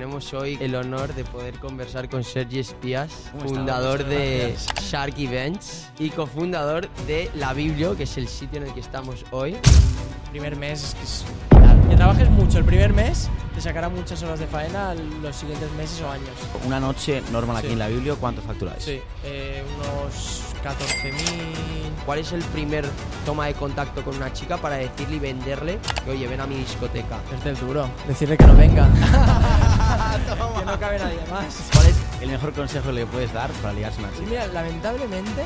Tenemos hoy el honor de poder conversar con Sergi Espías, fundador de. Shark Events y cofundador de La Biblio, que es el sitio en el que estamos hoy. primer mes es que es. Que trabajes mucho el primer mes te sacará muchas horas de faena los siguientes meses o años. Una noche normal aquí Sí. en la Biblia, ¿cuánto facturáis? Sí, eh, unos 14.000. ¿Cuál es el primer toma de contacto con una chica para decirle y venderle que, oye, ven a mi discoteca? Es del duro. Decirle que no venga. que no cabe nadie más. ¿Cuál es el mejor consejo que le puedes dar para ligarse una chica? mira, lamentablemente,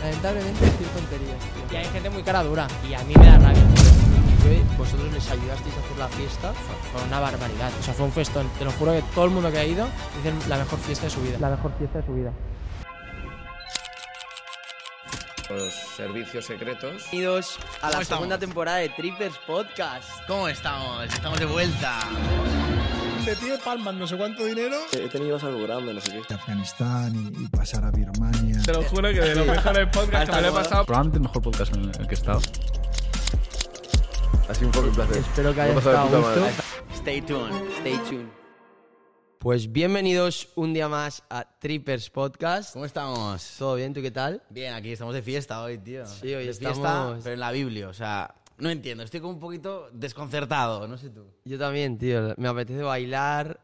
lamentablemente decir tonterías, tío. Y hay gente muy cara dura y a mí me da rabia. Que Vosotros les ayudasteis a hacer la fiesta. Fue una barbaridad. O sea, fue un festón. Te lo juro que todo el mundo que ha ido dicen la mejor fiesta de su vida. La mejor fiesta de su vida. los servicios secretos. Bienvenidos a la segunda temporada de Trippers Podcast. ¿Cómo estamos? Estamos de vuelta. Te pide palmas, no sé cuánto dinero. He tenido algo grande, no sé qué. de Afganistán y, y pasar a Birmania. Te lo juro que de los mejores podcasts que me lo he pasado. Probablemente el mejor podcast en el que he estado. Ha sido un poco un placer. Espero que Me hayas he pasado de estado a gusto. Stay tuned. Stay tuned. Pues bienvenidos un día más a Trippers Podcast. ¿Cómo estamos? ¿Todo bien? ¿Tú qué tal? Bien, aquí estamos de fiesta hoy, tío. Sí, hoy de estamos- fiesta, pero en la Biblia, o sea, no entiendo, estoy como un poquito desconcertado, no sé tú. Yo también, tío. Me apetece bailar.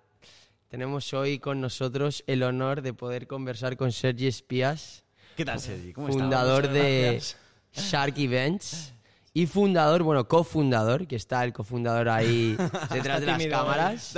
Tenemos hoy con nosotros el honor de poder conversar con Sergi Espías, ¿Qué tal, Sergi? ¿Cómo estamos? fundador de. Shark Events y fundador, bueno, cofundador, que está el cofundador ahí detrás de las cámaras,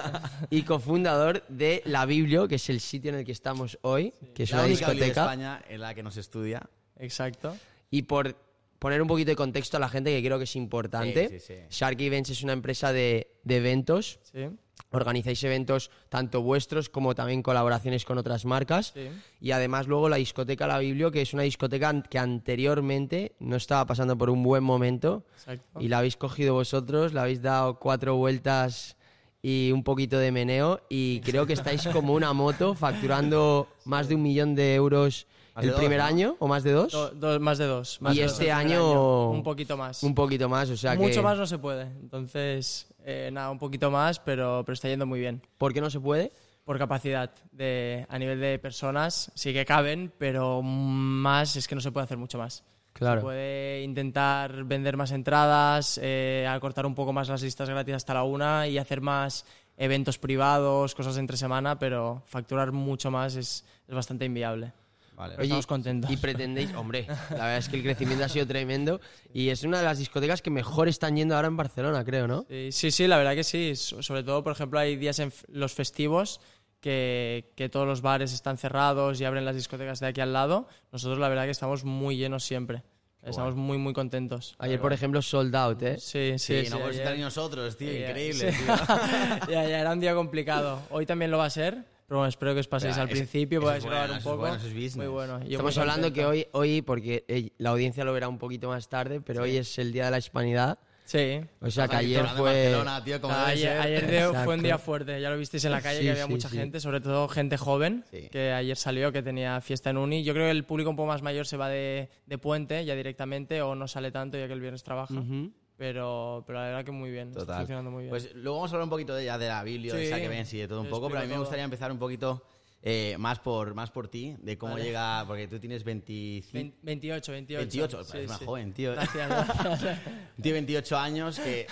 y cofundador de La Biblio, que es el sitio en el que estamos hoy, que es La una única Biblia de discoteca. España en la que nos estudia. Exacto. Y por poner un poquito de contexto a la gente, que creo que es importante, Sí, sí, sí. Shark Events es una empresa de, de eventos. Sí. Organizáis eventos tanto vuestros como también colaboraciones con otras marcas. Sí. Y además luego la discoteca La Biblio, que es una discoteca que anteriormente no estaba pasando por un buen momento. Exacto. Y la habéis cogido vosotros, le habéis dado cuatro vueltas y un poquito de meneo. Y creo que estáis como una moto facturando más de un millón de euros el dos, primer ¿no? año o más de dos. Do- do- más de dos. más Y de este año- Un poquito más. Un poquito más, o sea que... Mucho más no se puede. Entonces, eh, nada, un poquito más, pero, pero está yendo muy bien. ¿Por qué no se puede? Por capacidad de, a nivel de personas, sí que caben, pero más es que no se puede hacer mucho más. Claro. Se puede intentar vender más entradas, eh, acortar un poco más las listas gratis hasta la una y hacer más eventos privados, cosas entre semana, pero facturar mucho más es, es bastante inviable. Vale. Oye, Estamos contentos. Y pretendéis, hombre, la verdad es que el crecimiento ha sido tremendo y es una de las discotecas que mejor están yendo ahora en Barcelona, creo, ¿no? Sí, sí, sí, la verdad que sí. So- Sobre todo, por ejemplo, hay días en los festivos que, que todos los bares están cerrados y abren las discotecas de aquí al lado. Nosotros, la verdad que estamos muy llenos siempre. Estamos muy, muy contentos. Ayer, por ejemplo, sold out, ¿eh? Sí, Sí, sí, no sí, podemos ayer- estar ni nosotros, tío, ayer- increíble, sí. tío. ya, ya, era un día complicado. Hoy también lo va a ser, pero bueno, espero que os paséis Ya, al eso- principio, podáis es grabar bueno, un eso es poco. bueno, es. Muy bueno. Yo Estamos muy hablando que hoy, hoy porque eh, la audiencia lo verá un poquito más tarde, pero hoy es el Día de la Hispanidad. Sí. O sea que ayer fue... Tío, Ah, ayer ayer de- fue un día fuerte, ya lo visteis en la calle, Sí, que había sí, mucha sí. gente, sobre todo gente joven, Sí. que ayer salió, que tenía fiesta en uni. Yo creo que el público un poco más mayor se va de, de puente ya directamente o no sale tanto ya que el viernes trabaja. Ujú. Pero, pero la verdad que muy bien, está funcionando muy bien. Pues luego vamos a hablar un poquito de, ya de la Biblia, de Sí. esa que ven, sí, de todo un poco, pero a mí me gustaría empezar un poquito eh, más, por, más por ti, de cómo Vale. llega, porque tú tienes 25... Vein- 28, 28. 28, Sí, parece más sí. joven, tío. Gracias, gracias. Tío de 28 años que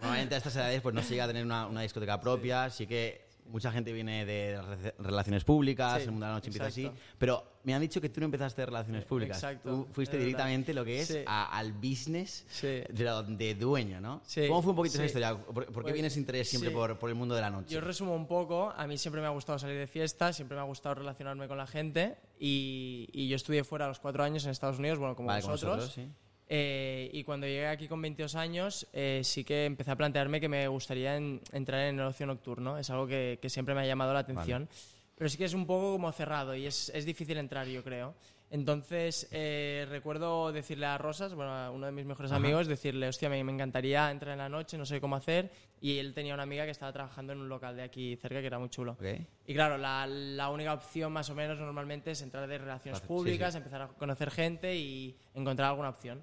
normalmente a estas edades pues no se llega a tener una, una discoteca propia, sí que mucha gente viene de relaciones públicas, Sí, el mundo de la noche empieza así, exacto. pero me han dicho que tú no empezaste de relaciones públicas, exacto, tú fuiste directamente lo que es Sí. a- al business Sí. de, de dueño, ¿no? Sí, ¿Cómo fue un poquito esa historia? ¿Por, por qué Pues, vienes interés siempre por, por el mundo de la noche? Yo resumo un poco. A mí siempre me ha gustado salir de fiesta, siempre me ha gustado relacionarme con la gente. Y, y yo estudié fuera a los cuatro años en Estados Unidos, bueno, como Vale, con vosotros. nosotros, sí. Eh, y cuando llegué aquí con 22 años, eh, sí que empecé a plantearme que me gustaría en- entrar en el ocio nocturno. Es algo que, que siempre me ha llamado la atención. Pero sí que es un poco como cerrado y es, es difícil entrar, yo creo. Entonces, eh, recuerdo decirle a Rosas, bueno, a uno de mis mejores amigos, decirle, hostia, me, me encantaría entrar en la noche, no sé cómo hacer. Y él tenía una amiga que estaba trabajando en un local de aquí cerca que era muy chulo. Y claro, la, la única opción más o menos normalmente es entrar de relaciones Sí, públicas, empezar a conocer gente y encontrar alguna opción.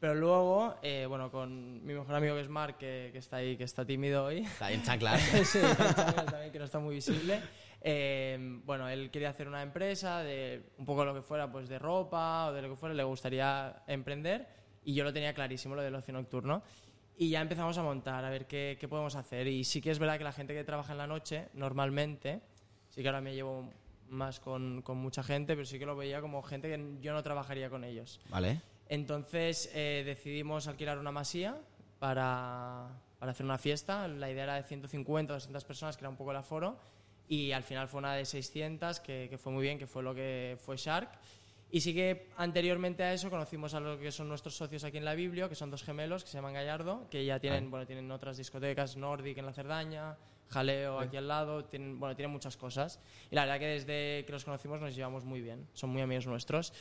Pero luego, eh, bueno, con mi mejor amigo que es Mark, que, que está ahí, que está tímido hoy. Está en chanclas. sí, con Chanclas también, que no está muy visible. Eh, bueno, él quería hacer una empresa de un poco lo que fuera, pues de ropa o de lo que fuera, le gustaría emprender y yo lo tenía clarísimo, lo del ocio nocturno. Y ya empezamos a montar, a ver qué, qué podemos hacer. Y sí que es verdad que la gente que trabaja en la noche, normalmente, sí que ahora me llevo más con, con mucha gente, pero sí que lo veía como gente que yo no trabajaría con ellos. Vale. Entonces eh, decidimos alquilar una masía para, para hacer una fiesta. La idea era de 150 200 personas, que era un poco el aforo. Y al final fue una de 600, que, que fue muy bien, que fue lo que fue Shark. Y sí que anteriormente a eso conocimos a lo que son nuestros socios aquí en la Biblio, que son dos gemelos que se llaman Gallardo, que ya tienen, bueno, tienen otras discotecas, Nordic en la Cerdaña, Jaleo aquí al lado, tienen, bueno, tienen muchas cosas. Y la verdad que desde que los conocimos nos llevamos muy bien, son muy amigos nuestros.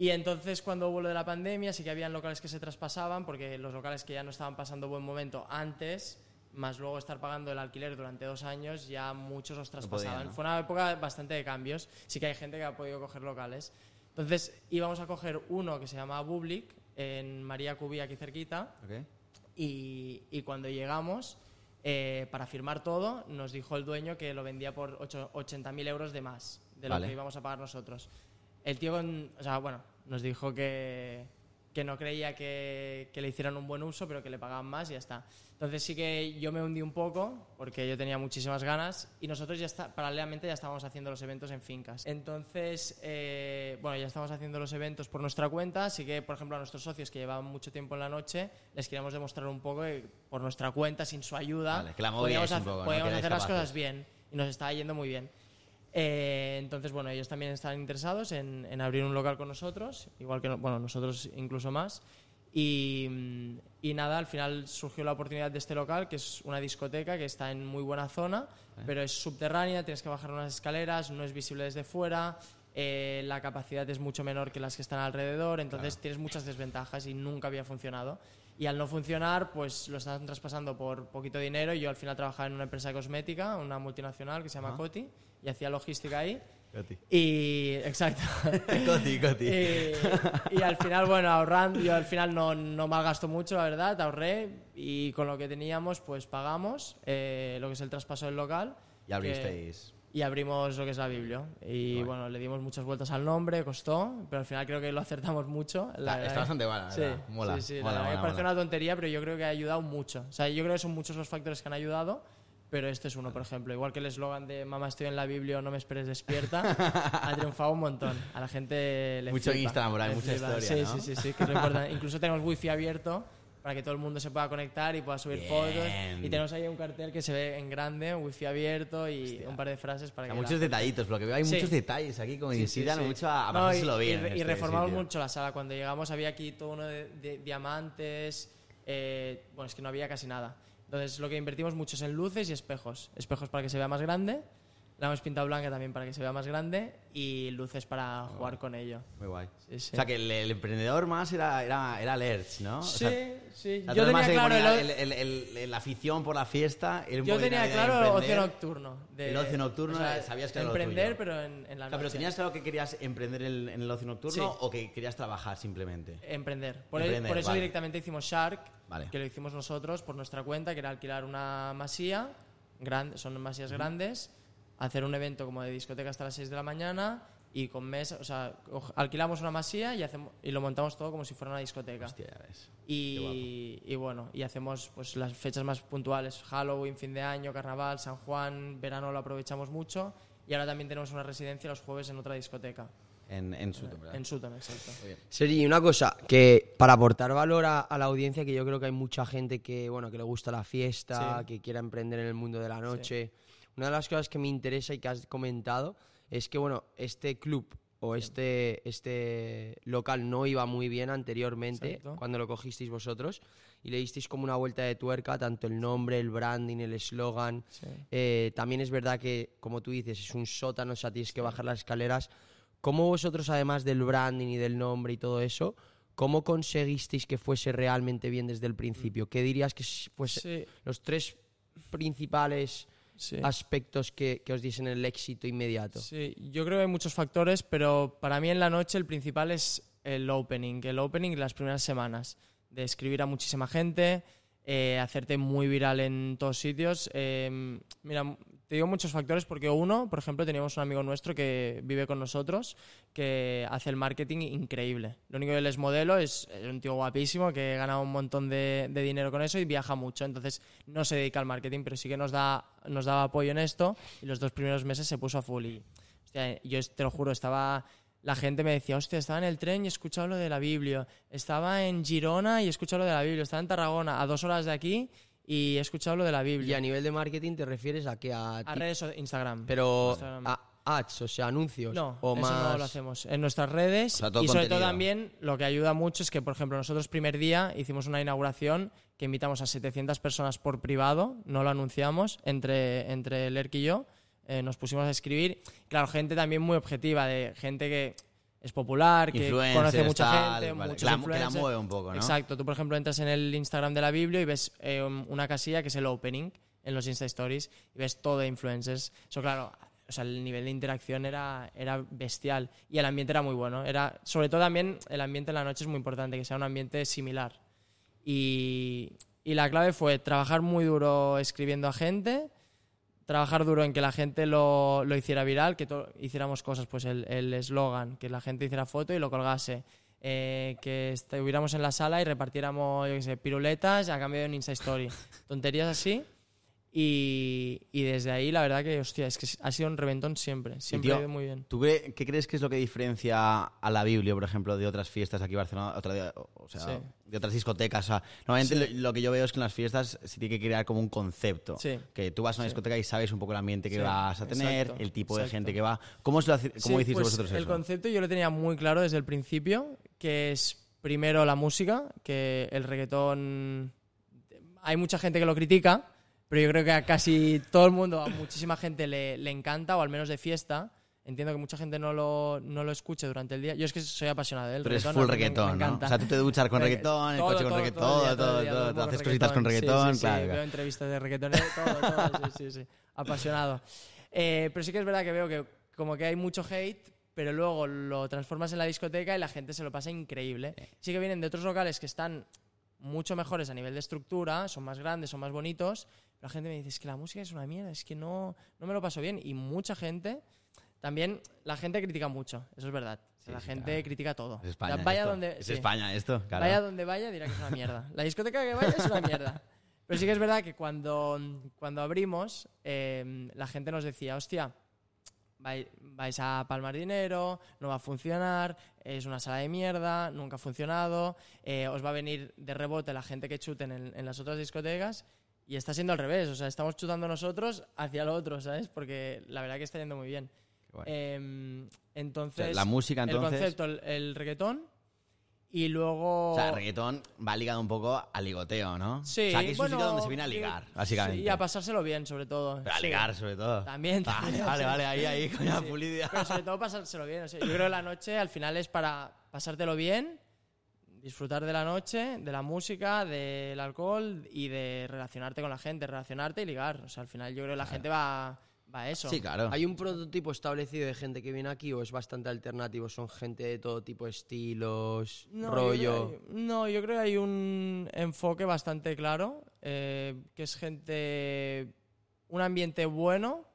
Y entonces cuando hubo lo de la pandemia sí que habían locales que se traspasaban, porque los locales que ya no estaban pasando buen momento antes, más luego estar pagando el alquiler durante dos años, ya muchos los traspasaban. Fue una época bastante de cambios, sí que hay gente que ha podido coger locales. Entonces íbamos a coger uno que se llama Public, en María Cubí, aquí cerquita, y, y cuando llegamos, eh, para firmar todo, nos dijo el dueño que lo vendía por ocho- 80.000 euros de más de lo Vale. que íbamos a pagar nosotros. El tío, o sea, bueno, nos dijo que, que no creía que, que le hicieran un buen uso, pero que le pagaban más y ya está. Entonces sí que yo me hundí un poco, porque yo tenía muchísimas ganas, y nosotros ya está, paralelamente ya estábamos haciendo los eventos en fincas. Entonces, eh, bueno, ya estamos haciendo los eventos por nuestra cuenta, así que, por ejemplo, a nuestros socios que llevaban mucho tiempo en la noche, les queríamos demostrar un poco que por nuestra cuenta, sin su ayuda, Vale, que la podíamos, hacer- poco, ¿no? podíamos hacer las cosas bien, y nos estaba yendo muy bien. Eh, entonces, bueno, ellos también están interesados en, en abrir un local con nosotros, igual que, no- bueno, nosotros incluso más. Y, y nada, al final surgió la oportunidad de este local, que es una discoteca que está en muy buena zona, pero es subterránea, tienes que bajar unas escaleras, no es visible desde fuera, eh, la capacidad es mucho menor que las que están alrededor, entonces tienes muchas desventajas y nunca había funcionado. Y al no funcionar, pues lo están traspasando por poquito dinero. y Yo al final trabajaba en una empresa de cosmética, una multinacional que se llama Coti, y hacía logística ahí. Y, exacto. Coti, Coti. y, y al final, bueno, ahorrando, yo al final no, no malgasto mucho, la verdad, ahorré y con lo que teníamos, pues pagamos eh, lo que es el traspaso del local. Y abristeis. que- y abrimos lo que es la Biblia. Y bueno, le dimos muchas vueltas al nombre, costó, pero al final creo que lo acertamos mucho. La Está, está bastante buena, Sí. Mola. sí, sí, la mola, que mola, parece mola. una tontería, pero yo creo que ha ayudado mucho. O sea, yo creo que son muchos los factores que han ayudado, pero este es uno, por ejemplo. Igual que el eslogan de Mamá, estoy en la Biblia, no me esperes despierta, ha triunfado un montón. A la gente le Mucho flipa, Instagram le mucha flipa. historia, Sí, ¿no? sí, sí, sí, que es lo importante. Incluso tenemos wifi abierto para que todo el mundo se pueda conectar y pueda subir Bien. fotos. Y tenemos ahí un cartel que se ve en grande, un wifi abierto y un par de frases para Hay que... muchos la- detallitos, por lo que veo hay Sí. muchos detalles aquí, como Sí, incitan sí, mucho a, a No, pasárselo y, bien. y- este reformamos sitio. mucho la sala. Cuando llegamos había aquí todo uno de, de diamantes. eh, bueno, es que no había casi nada. Entonces lo que invertimos mucho es en luces y espejos. Espejos para que se vea más grande. La hemos pintado blanca también para que se vea más grande. Y luces para jugar con ello. Muy guay. Sí, sí. O sea, que el, el emprendedor más era, era, era Lerch, ¿no? O Sí, sea, sí. o sea, Yo tú más tenía claro el, el, el- el- la afición por la fiesta. un yo tenía claro el ocio nocturno. de- El ocio nocturno, eh, sabías que era lo Emprender, tuyo. pero en, en la O sea, pero noche. ¿tenías claro que querías emprender el- en el ocio nocturno Sí. o que querías trabajar simplemente? Emprender. Por, el- Emprender, por eso vale. directamente hicimos Shark, Vale. que lo hicimos nosotros por nuestra cuenta, que era alquilar una masía, gran- son masías grandes, hacer un evento como de discoteca hasta las 6 de la mañana y con mesa, o sea, alquilamos una masía y, hacemos, y lo montamos todo como si fuera una discoteca. Hostia, ya ves. Y, y bueno, y hacemos pues las fechas más puntuales, Halloween, fin de año, carnaval, San Juan, verano lo aprovechamos mucho y ahora también tenemos una residencia los jueves en otra discoteca, En, en Sutton, ¿verdad? en Sutton, exacto. Seri, una cosa, que para aportar valor a, a la audiencia, que yo creo que hay mucha gente que, bueno, que le gusta la fiesta, Sí. que quiera emprender en el mundo de la noche. Una de las cosas que me interesa y que has comentado es que, bueno, este club o este, este local no iba muy bien anteriormente, Exacto. cuando lo cogisteis vosotros, y le disteis como una vuelta de tuerca, tanto el nombre, el branding, el eslogan. Sí. Eh, también es verdad que, como tú dices, es un sótano, o sea, tienes que bajar las escaleras. ¿Cómo vosotros, además del branding y del nombre y todo eso, cómo conseguisteis que fuese realmente bien desde el principio? ¿Qué dirías que fuese Sí, los tres principales sí. aspectos que, que os diesen el éxito inmediato? Sí, yo creo que hay muchos factores, pero para mí en la noche el principal es el opening, el opening de las primeras semanas, de escribir a muchísima gente, eh, hacerte muy viral en todos sitios. Eh, mira, te digo muchos factores porque uno, por ejemplo, teníamos un amigo nuestro que vive con nosotros que hace el marketing increíble. Lo único que él es modelo, es, un tío guapísimo que gana un montón de, de dinero con eso y viaja mucho. Entonces no se dedica al marketing, pero sí que nos, da, nos daba apoyo en esto y los dos primeros meses se puso a full. Y, hostia, yo te lo juro, estaba la gente me decía, hostia, estaba en el tren y he escuchado lo de la Biblia. Estaba en Girona y he escuchado lo de la Biblia. Estaba en Tarragona, a dos horas de aquí, y he escuchado lo de la Y Biblia. a nivel de marketing te refieres a que a, A redes o Instagram. pero Instagram. a ads, o sea, anuncios No, o eso más no lo hacemos. En nuestras redes O sea, todo y sobre todo contenido. también lo que ayuda mucho es que, por ejemplo, nosotros primer día hicimos una inauguración que invitamos a 700 personas por privado, no lo anunciamos, entre, entre el ERC y yo, eh, nos pusimos a escribir. Claro, gente también muy objetiva, de gente que es popular, que conoce mucha tal, gente, vale, muchos la- que la mueve un poco, ¿no? Exacto, tú por ejemplo entras en el Instagram de la Biblia y ves eh, una casilla que es el opening en los Insta Stories y ves todo de influencers. Eso claro, o sea, el nivel de interacción era, era bestial y el ambiente era muy bueno. Era, sobre todo también el ambiente en la noche es muy importante, que sea un ambiente similar. Y, y la clave fue trabajar muy duro escribiendo a gente, trabajar duro en que la gente lo, lo hiciera viral, que hiciéramos cosas, pues el el eslogan, que la gente hiciera foto y lo colgase. Eh, que estuviéramos en la sala y repartiéramos, yo qué sé, piruletas a cambio de un Insta Story. Tonterías así. Y, y desde ahí, la verdad que, hostia, es que ha sido un reventón siempre. Siempre tío, ha ido muy bien. ¿Tú cre- qué crees que es lo que diferencia a la Biblia, por ejemplo, de otras fiestas aquí en Barcelona, otra de, o sea, Sí. de otras discotecas? O sea, normalmente lo, lo que yo veo es que en las fiestas se tiene que crear como un concepto. Sí. Que tú vas a una Sí. discoteca y sabes un poco el ambiente que Sí, vas a tener, exacto, el tipo de exacto. gente que va. ¿Cómo, lo cómo Sí, hiciste pues, vosotros El eso? concepto yo lo tenía muy claro desde el principio, que es primero la música, que el reggaetón... Hay mucha gente que lo critica, pero yo creo que a casi todo el mundo, a muchísima gente le, le encanta, o al menos de fiesta. Entiendo que mucha gente no lo, no lo escuche durante el día. Yo es que soy apasionado del reggaetón. full a mí me- reggaetón, me ¿no? encanta. O sea, tú te duchas con Regga- reggaetón, el todo, coche con todo, reggaetón, todo día, todo, día, todo, todo, haces cositas con Sí, sí, reggaetón, sí, claro. Veo claro. entrevistas de reggaetonero, todo, todo, sí, sí, sí. Apasionado. Eh, pero sí que es verdad que veo que como que hay mucho hate, pero luego lo transformas en la discoteca y la gente se lo pasa increíble. Sí que vienen de otros locales que están mucho mejores a nivel de estructura, son más grandes, son más bonitos, pero la gente me dice, es que la música es una mierda, es que no, no me lo paso bien. Y mucha gente, también la gente critica mucho, eso es verdad. Sí, la sí, gente claro. critica todo. Es O sea, España. vaya esto. donde, Es sí. España esto, claro. Vaya donde vaya dirá que es una mierda. La discoteca que vaya es una mierda. Pero sí que es verdad que cuando, cuando abrimos, eh, la gente nos decía, hostia, vai- vais a palmar dinero, no va a funcionar, es una sala de mierda, nunca ha funcionado, eh, os va a venir de rebote la gente que chuten en, en las otras discotecas y está siendo al revés, o sea, estamos chutando nosotros hacia lo otro, ¿sabes? Porque la verdad que está yendo muy bien. Em, entonces, la música, el entonces- concepto, el, el reggaetón y luego... O sea, el reggaetón va ligado un poco al ligoteo, ¿no? Sí, O sea, que es un bueno, sitio donde se viene a ligar, sí, básicamente. y a pasárselo bien, sobre todo. Pero a Sí. ligar, sobre todo. También, Vale, también, vale, sí. ahí, ahí, con la Sí. pulidia. Pero sobre todo pasárselo bien. o sea, yo creo que la noche al final es para pasártelo bien, disfrutar de la noche, de la música, del alcohol y de relacionarte con la gente, relacionarte y ligar. O sea, al final yo creo que la gente va, va a eso. Sí, claro. ¿Hay un prototipo establecido de gente que viene aquí o es bastante alternativo? ¿Son gente de todo tipo de estilos, No, rollo? Yo creo no, yo creo que hay un enfoque bastante claro, eh, que es gente, un ambiente bueno,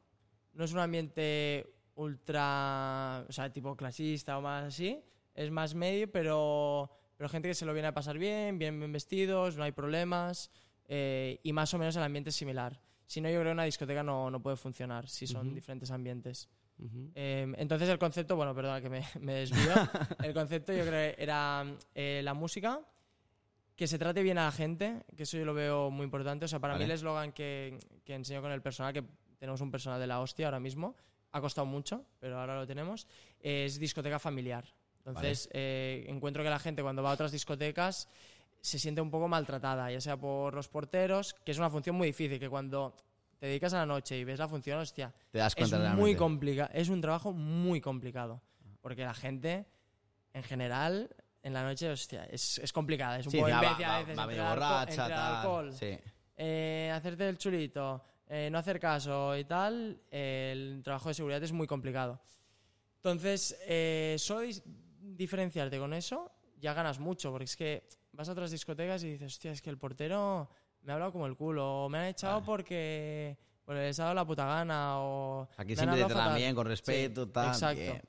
no es un ambiente ultra, o sea, tipo clasista o más así, es más medio, pero, pero gente que se lo viene a pasar bien, bien, vestidos, no hay problemas, eh, y más o menos el ambiente es similar. Si no, yo creo que una discoteca no, no puede funcionar si son diferentes ambientes. Ujú. Eh, entonces el concepto, bueno, perdona que me, me desvío. el concepto yo creo que era eh, la música, que se trate bien a la gente, que eso yo lo veo muy importante. O sea, para Vale. mí el eslogan que, que enseño con el personal, que tenemos un personal de la hostia ahora mismo, ha costado mucho, pero ahora lo tenemos, es discoteca familiar. Entonces eh, encuentro que la gente cuando va a otras discotecas se siente un poco maltratada, ya sea por los porteros, que es una función muy difícil, que cuando te dedicas a la noche y ves la función, hostia, Te das es cuenta muy realmente. complicado, es un trabajo muy complicado, porque la gente en general en la noche, hostia, es, es complicada, es un Sí, poco imbécil va, a va- veces va entre borracha, entre tal. alcohol, Sí. eh, hacerte el chulito, eh, no hacer caso y tal, eh, el trabajo de seguridad es muy complicado. Entonces, eh, dis- diferenciarte con eso ya ganas mucho, porque es que vas a otras discotecas y dices, hostia, es que el portero me ha hablado como el culo, o me han echado Vale. porque, porque les ha dado la puta gana, o... Aquí siempre te tratan fatal". bien, con respeto, tal. Exacto. bien.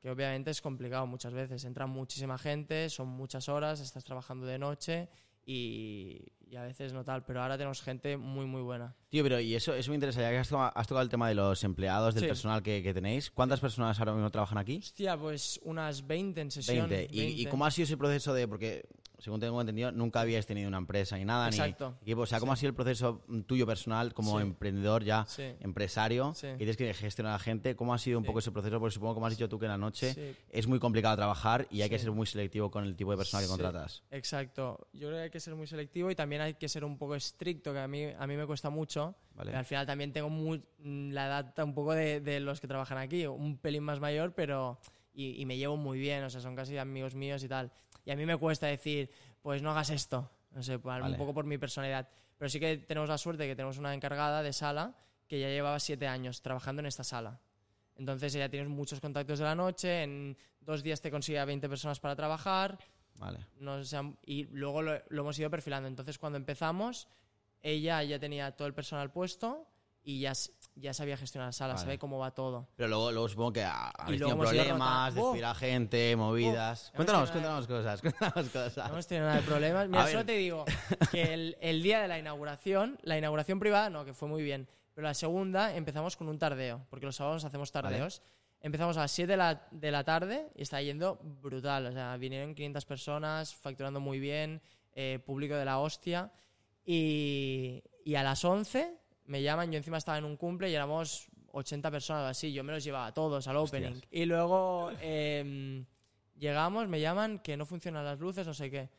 Que obviamente es complicado muchas veces. Entra muchísima gente, son muchas horas, estás trabajando de noche y, y a veces no tal. Pero ahora tenemos gente muy, muy buena. Tío, pero y eso, eso me interesa, ya que has tocado, has tocado el tema de los empleados, del Sí. personal que, que tenéis. ¿Cuántas personas ahora mismo trabajan aquí? Hostia, pues unas 20 en sesión. 20. ¿Y, y 20. cómo ha sido ese proceso de.? Porque, según tengo entendido, nunca habías tenido una empresa ni nada, Exacto. ni equipo. O sea, ¿cómo ha sido el proceso tuyo personal como Sí. emprendedor ya, Sí. empresario? Sí. Y tienes que gestionar a la gente. ¿Cómo ha sido un Sí. poco ese proceso? Porque supongo, como has dicho tú, que en la noche Sí. es muy complicado trabajar y hay que Sí. ser muy selectivo con el tipo de personal que Sí, contratas. Exacto. Yo creo que hay que ser muy selectivo y también hay que ser un poco estricto, que a mí, a mí me cuesta mucho. Vale. Al final también tengo muy- mm, la edad un poco de, de los que trabajan aquí, un pelín más mayor, pero... Y, y me llevo muy bien, o sea, son casi amigos míos y tal. Y a mí me cuesta decir, pues no hagas esto, no sé, pues, Vale. un poco por mi personalidad. Pero sí que tenemos la suerte de que tenemos una encargada de sala que ya llevaba siete años trabajando en esta sala. Entonces ella tiene muchos contactos de la noche, en dos días te consigue a 20 personas para trabajar, Vale. no se han- y luego lo, lo hemos ido perfilando. Entonces, cuando empezamos, ella ya tenía todo el personal puesto y ya, ya sabía gestionar la sala, Vale. sabe cómo va todo. Pero luego, luego supongo que ha- habéis tenido problemas, despedir a gente, movidas. hemos cuéntanos, cuéntanos cosas, cuéntanos cosas. No hemos tenido nada de problemas. Mira, A ver. solo te digo que el, el día de la inauguración, la inauguración privada, no, que fue muy bien. Pero la segunda empezamos con un tardeo, porque los sábados hacemos tardeos. Empezamos a las 7 de la, de la tarde y está yendo brutal. O sea, vinieron 500 personas, facturando muy bien, eh, público de la hostia. Y, y a las 11 me llaman, yo encima estaba en un cumple y éramos 80 personas o así. Yo me los llevaba a todos al opening. Y luego em, llegamos, me llaman que no funcionan las luces, no sé qué.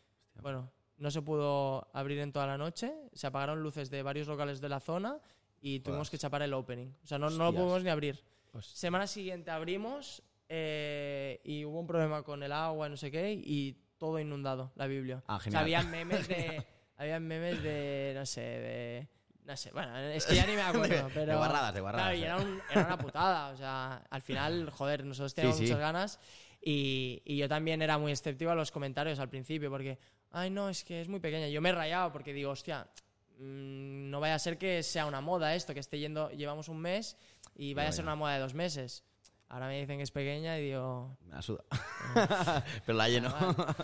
Bueno, no se pudo abrir en toda la noche, se apagaron luces de varios locales de la zona y tuvimos que chapar el opening. O sea, no, no lo pudimos ni abrir. Semana siguiente abrimos eh, y hubo un problema con el agua, no sé qué, y todo inundado, la Biblia. Ah, O sea, había memes de... había memes de, no sé, de... No sé, bueno, es que ya ni me acuerdo, De- pero... de guarradas, de guarradas, Claro, y eh. era, un- era una putada, o sea, al final, joder, nosotros teníamos sí. muchas ganas y, y yo también era muy escéptico a los comentarios al principio porque, ay, no, es que es muy pequeña. Yo me he rayado porque digo, hostia, mm, no vaya a ser que sea una moda esto, que esté yendo, llevamos un mes y vaya a ser una moda de dos meses. Ahora me dicen que es pequeña y digo, Me la suda. Pero la lleno.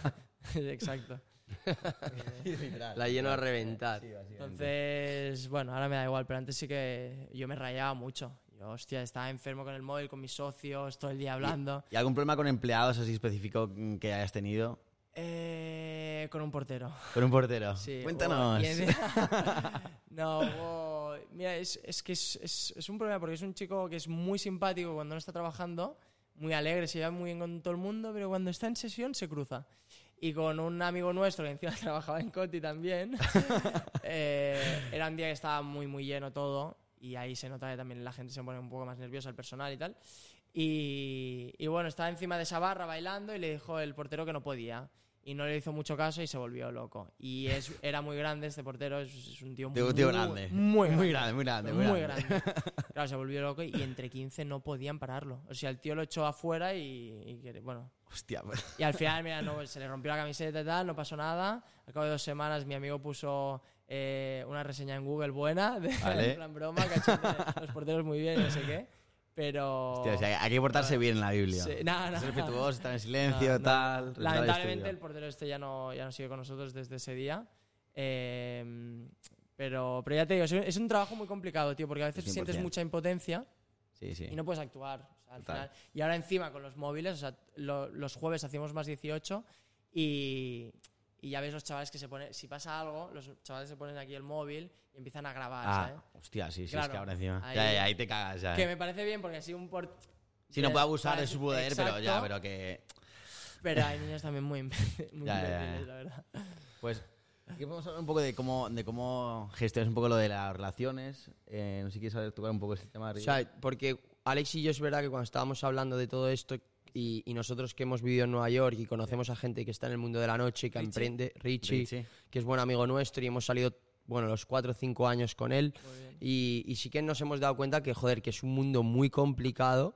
exacto. La lleno a reventar. Entonces, bueno, ahora me da igual, pero antes sí que yo me rayaba mucho. Yo, hostia, estaba enfermo con el móvil, con mis socios, todo el día hablando. ¿Y algún problema con empleados así específico que hayas tenido? Eh, con un portero. Con un portero. Sí, Cuéntanos. y en- no, hubo- mira, es, es que es, es- es un problema porque es un chico que es muy simpático cuando no está trabajando, muy alegre, se lleva muy bien con todo el mundo, pero cuando está en sesión se cruza. Y con un amigo nuestro que encima trabajaba en Coti también, eh, era un día que estaba muy, muy lleno todo y ahí se nota que también la gente se pone un poco más nerviosa, el personal y tal. Y, y bueno, estaba encima de esa barra bailando y le dijo el portero que no podía. Y no le hizo mucho caso y se volvió loco. Y es, era muy grande este portero, es, es un tío, Tío- muy, tío grande. Muy, Muy grande, muy grande, muy Muy grande. grande. Claro, se volvió loco y entre 15 no podían pararlo. O sea, el tío lo echó afuera y, y que- bueno. Hostia, pues. Y al final, mira, no, se le rompió la camiseta y tal, no pasó nada. Al cabo de dos semanas mi amigo puso eh, una reseña en Google buena, de, Vale. en plan broma, cachete, los porteros muy bien, no sé qué. Pero... Hostia, o sea, hay que portarse bien en la Biblia. Sí, nada, nada. Respetuoso, estar en silencio, No, no. tal. el Lamentablemente el portero este ya no, ya no sigue con nosotros desde ese día. Eh, pero, pero ya te digo, es un, es un trabajo muy complicado, tío, porque a veces 100%. sientes mucha impotencia Sí, sí. y no puedes actuar. o sea, al Total. final. Y ahora encima con los móviles, o sea, lo- los jueves hacíamos más 18 y, y ya ves los chavales que se ponen, si pasa algo, los chavales se ponen aquí el móvil y empiezan a grabar, Ah, ¿sabes? hostia, sí, sí, es Claro, que ahora encima. ahí- ya, ya, ahí te cagas, ya. Que eh. me parece bien porque así un por... Si no de- puede abusar de su poder, pero ya, pero que. Pero hay niños también muy, muy Ya, ya, ya. imbéciles, la verdad. Pues. Aquí podemos hablar un poco de cómo, de cómo gestionas un poco lo de las relaciones. Eh, no sé si quieres saber- tocar un poco ese tema. O sea, porque Alex y yo es verdad que cuando estábamos hablando de todo esto y, y nosotros que hemos vivido en Nueva York y conocemos a gente que está en el mundo de la noche, que emprende, Richie, Richie. que es buen amigo nuestro y hemos salido, bueno, los cuatro o cinco años con él. Y, y sí que nos hemos dado cuenta que, joder, que es un mundo muy complicado,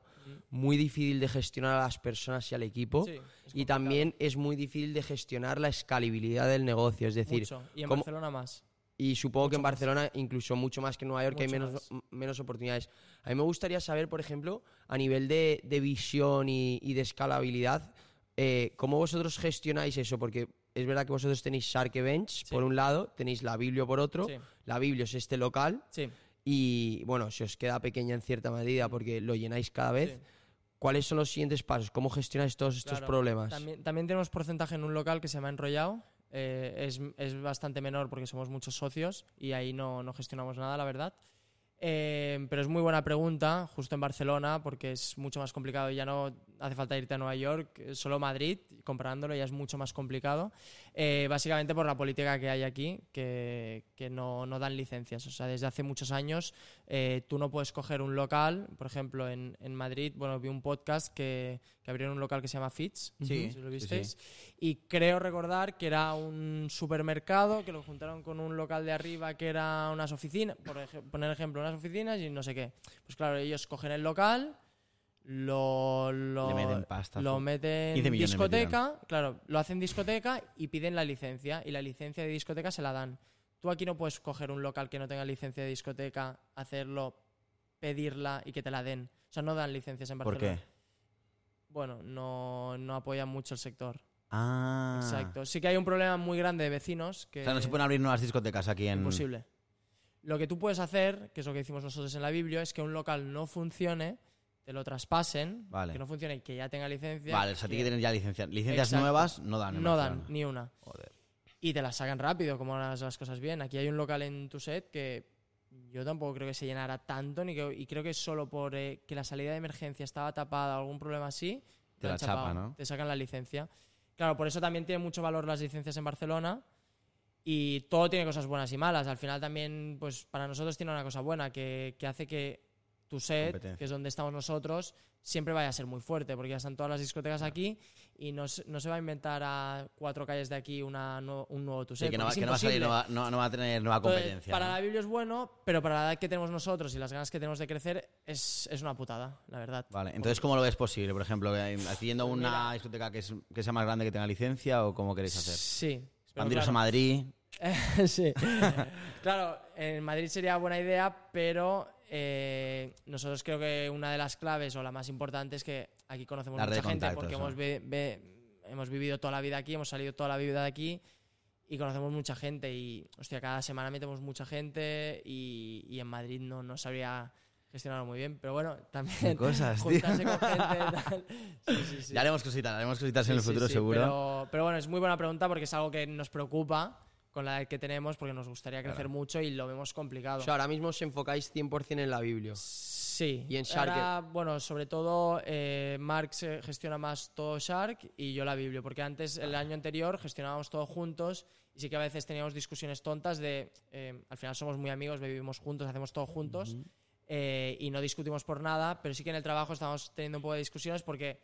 muy difícil de gestionar a las personas y al equipo. Sí, y también es muy difícil de gestionar la escalabilidad del negocio. Es decir, Mucho. Y en cómo- Barcelona más. Y supongo que en más. Barcelona, incluso mucho más que en Nueva York, hay Mucho menos, menos oportunidades. A mí me gustaría saber, por ejemplo, a nivel de, de visión y, y de escalabilidad, eh, ¿cómo vosotros gestionáis eso? Porque es verdad que vosotros tenéis Shark Events Sí. por un lado, tenéis la Biblio por otro, Sí. la Biblio es este local Sí. y, bueno, se os queda pequeña en cierta medida porque lo llenáis cada vez. ¿Cuáles son los siguientes pasos? ¿Cómo gestionáis todos estos Claro, problemas? También, también tenemos porcentaje en un local que se llama Enrollado. eh, es, es bastante menor porque somos muchos socios y ahí no, no gestionamos nada, la verdad. Eh, pero es muy buena pregunta, justo en Barcelona, porque es mucho más complicado. Ya no hace falta irte a Nueva York, eh, solo Madrid, comparándolo ya es mucho más complicado. Eh, básicamente por la política que hay aquí, que, que no, no dan licencias. O sea, desde hace muchos años eh, tú no puedes coger un local, por ejemplo, en, en Madrid, bueno, vi un podcast que, que abrieron un local que se llama Fits, Sí, si lo sí, visteis, y creo recordar que era un supermercado que lo juntaron con un local de arriba que era unas oficinas, por ej- poner ejemplo, unas oficinas y no sé qué. Pues claro, ellos cogen el local, lo, lo, Le meten pasta, lo fu- meten 15 en millones discoteca, claro, lo hacen discoteca y piden la licencia y la licencia de discoteca se la dan. Tú aquí no puedes coger un local que no tenga licencia de discoteca, hacerlo, pedirla y que te la den. O sea, no dan licencias en ¿Por Barcelona. qué? Bueno, no, no apoyan mucho el sector. Ah. Exacto. Sí que hay un problema muy grande de vecinos que O sea, no se pueden abrir nuevas discotecas aquí en. imposible. Lo que tú puedes hacer, que es lo que decimos nosotros en la Biblia, es que un local no funcione, te lo traspasen, Vale. que no funcione y que ya tenga licencia. Vale, o sea, tiene que tener ya licencia. Licencias nuevas no dan. no dan ni una. Joder. Y te las sacan rápido, como las, las cosas bien. Aquí hay un local en tu set que yo tampoco creo que se llenara tanto, ni que, y creo que solo por eh, que la salida de emergencia estaba tapada o algún problema así, Te han la chapa, ¿no? Te sacan la licencia. Claro, por eso también tiene mucho valor las licencias en Barcelona. Y todo tiene cosas buenas y malas. Al final también, pues para nosotros tiene una cosa buena, que, que hace que tu set, que es donde estamos nosotros, siempre vaya a ser muy fuerte, porque ya están todas las discotecas aquí y no, no se va a inventar a cuatro calles de aquí una, nu- un nuevo tu Sí, set. que no, va, que no va a salir, no va, no- no va a tener nueva Entonces, competencia. para ¿no? la Biblia es bueno, pero para la edad que tenemos nosotros y las ganas que tenemos de crecer, es, es una putada, la verdad. Vale, entonces, ¿cómo lo ves posible? Por ejemplo, eh, haciendo Pues una discoteca que, es- que sea más grande que tenga licencia o cómo queréis hacer? Sí. Expandiros a claro. Madrid. sí. claro, en Madrid sería buena idea, pero eh, nosotros creo que una de las claves o la más importante es que aquí conocemos La mucha gente porque hemos, ve- hemos vivido toda la vida aquí, hemos salido toda la vida de aquí y conocemos mucha gente y, hostia, cada semana metemos mucha gente y, y en Madrid no, no sabría gestionarlo muy bien, pero bueno, también cosas, tío. juntarse con gente tal. Sí, sí, sí. Ya haremos cositas, haremos cositas en el futuro sí, seguro. Pero, pero bueno, es muy buena pregunta porque es algo que nos preocupa con la edad que tenemos porque nos gustaría crecer mucho y lo vemos complicado. O sea, ahora mismo os enfocáis 100% en la Biblia. sí. y en Shark, Ahora, bueno, sobre todo eh, Mark se gestiona más todo Shark y yo la Biblia, porque antes, el año anterior, gestionábamos todo juntos y sí que a veces teníamos discusiones tontas de, eh, al final somos muy amigos, vivimos juntos, hacemos todo juntos eh, y no discutimos por nada, pero sí que en el trabajo estamos teniendo un poco de discusiones porque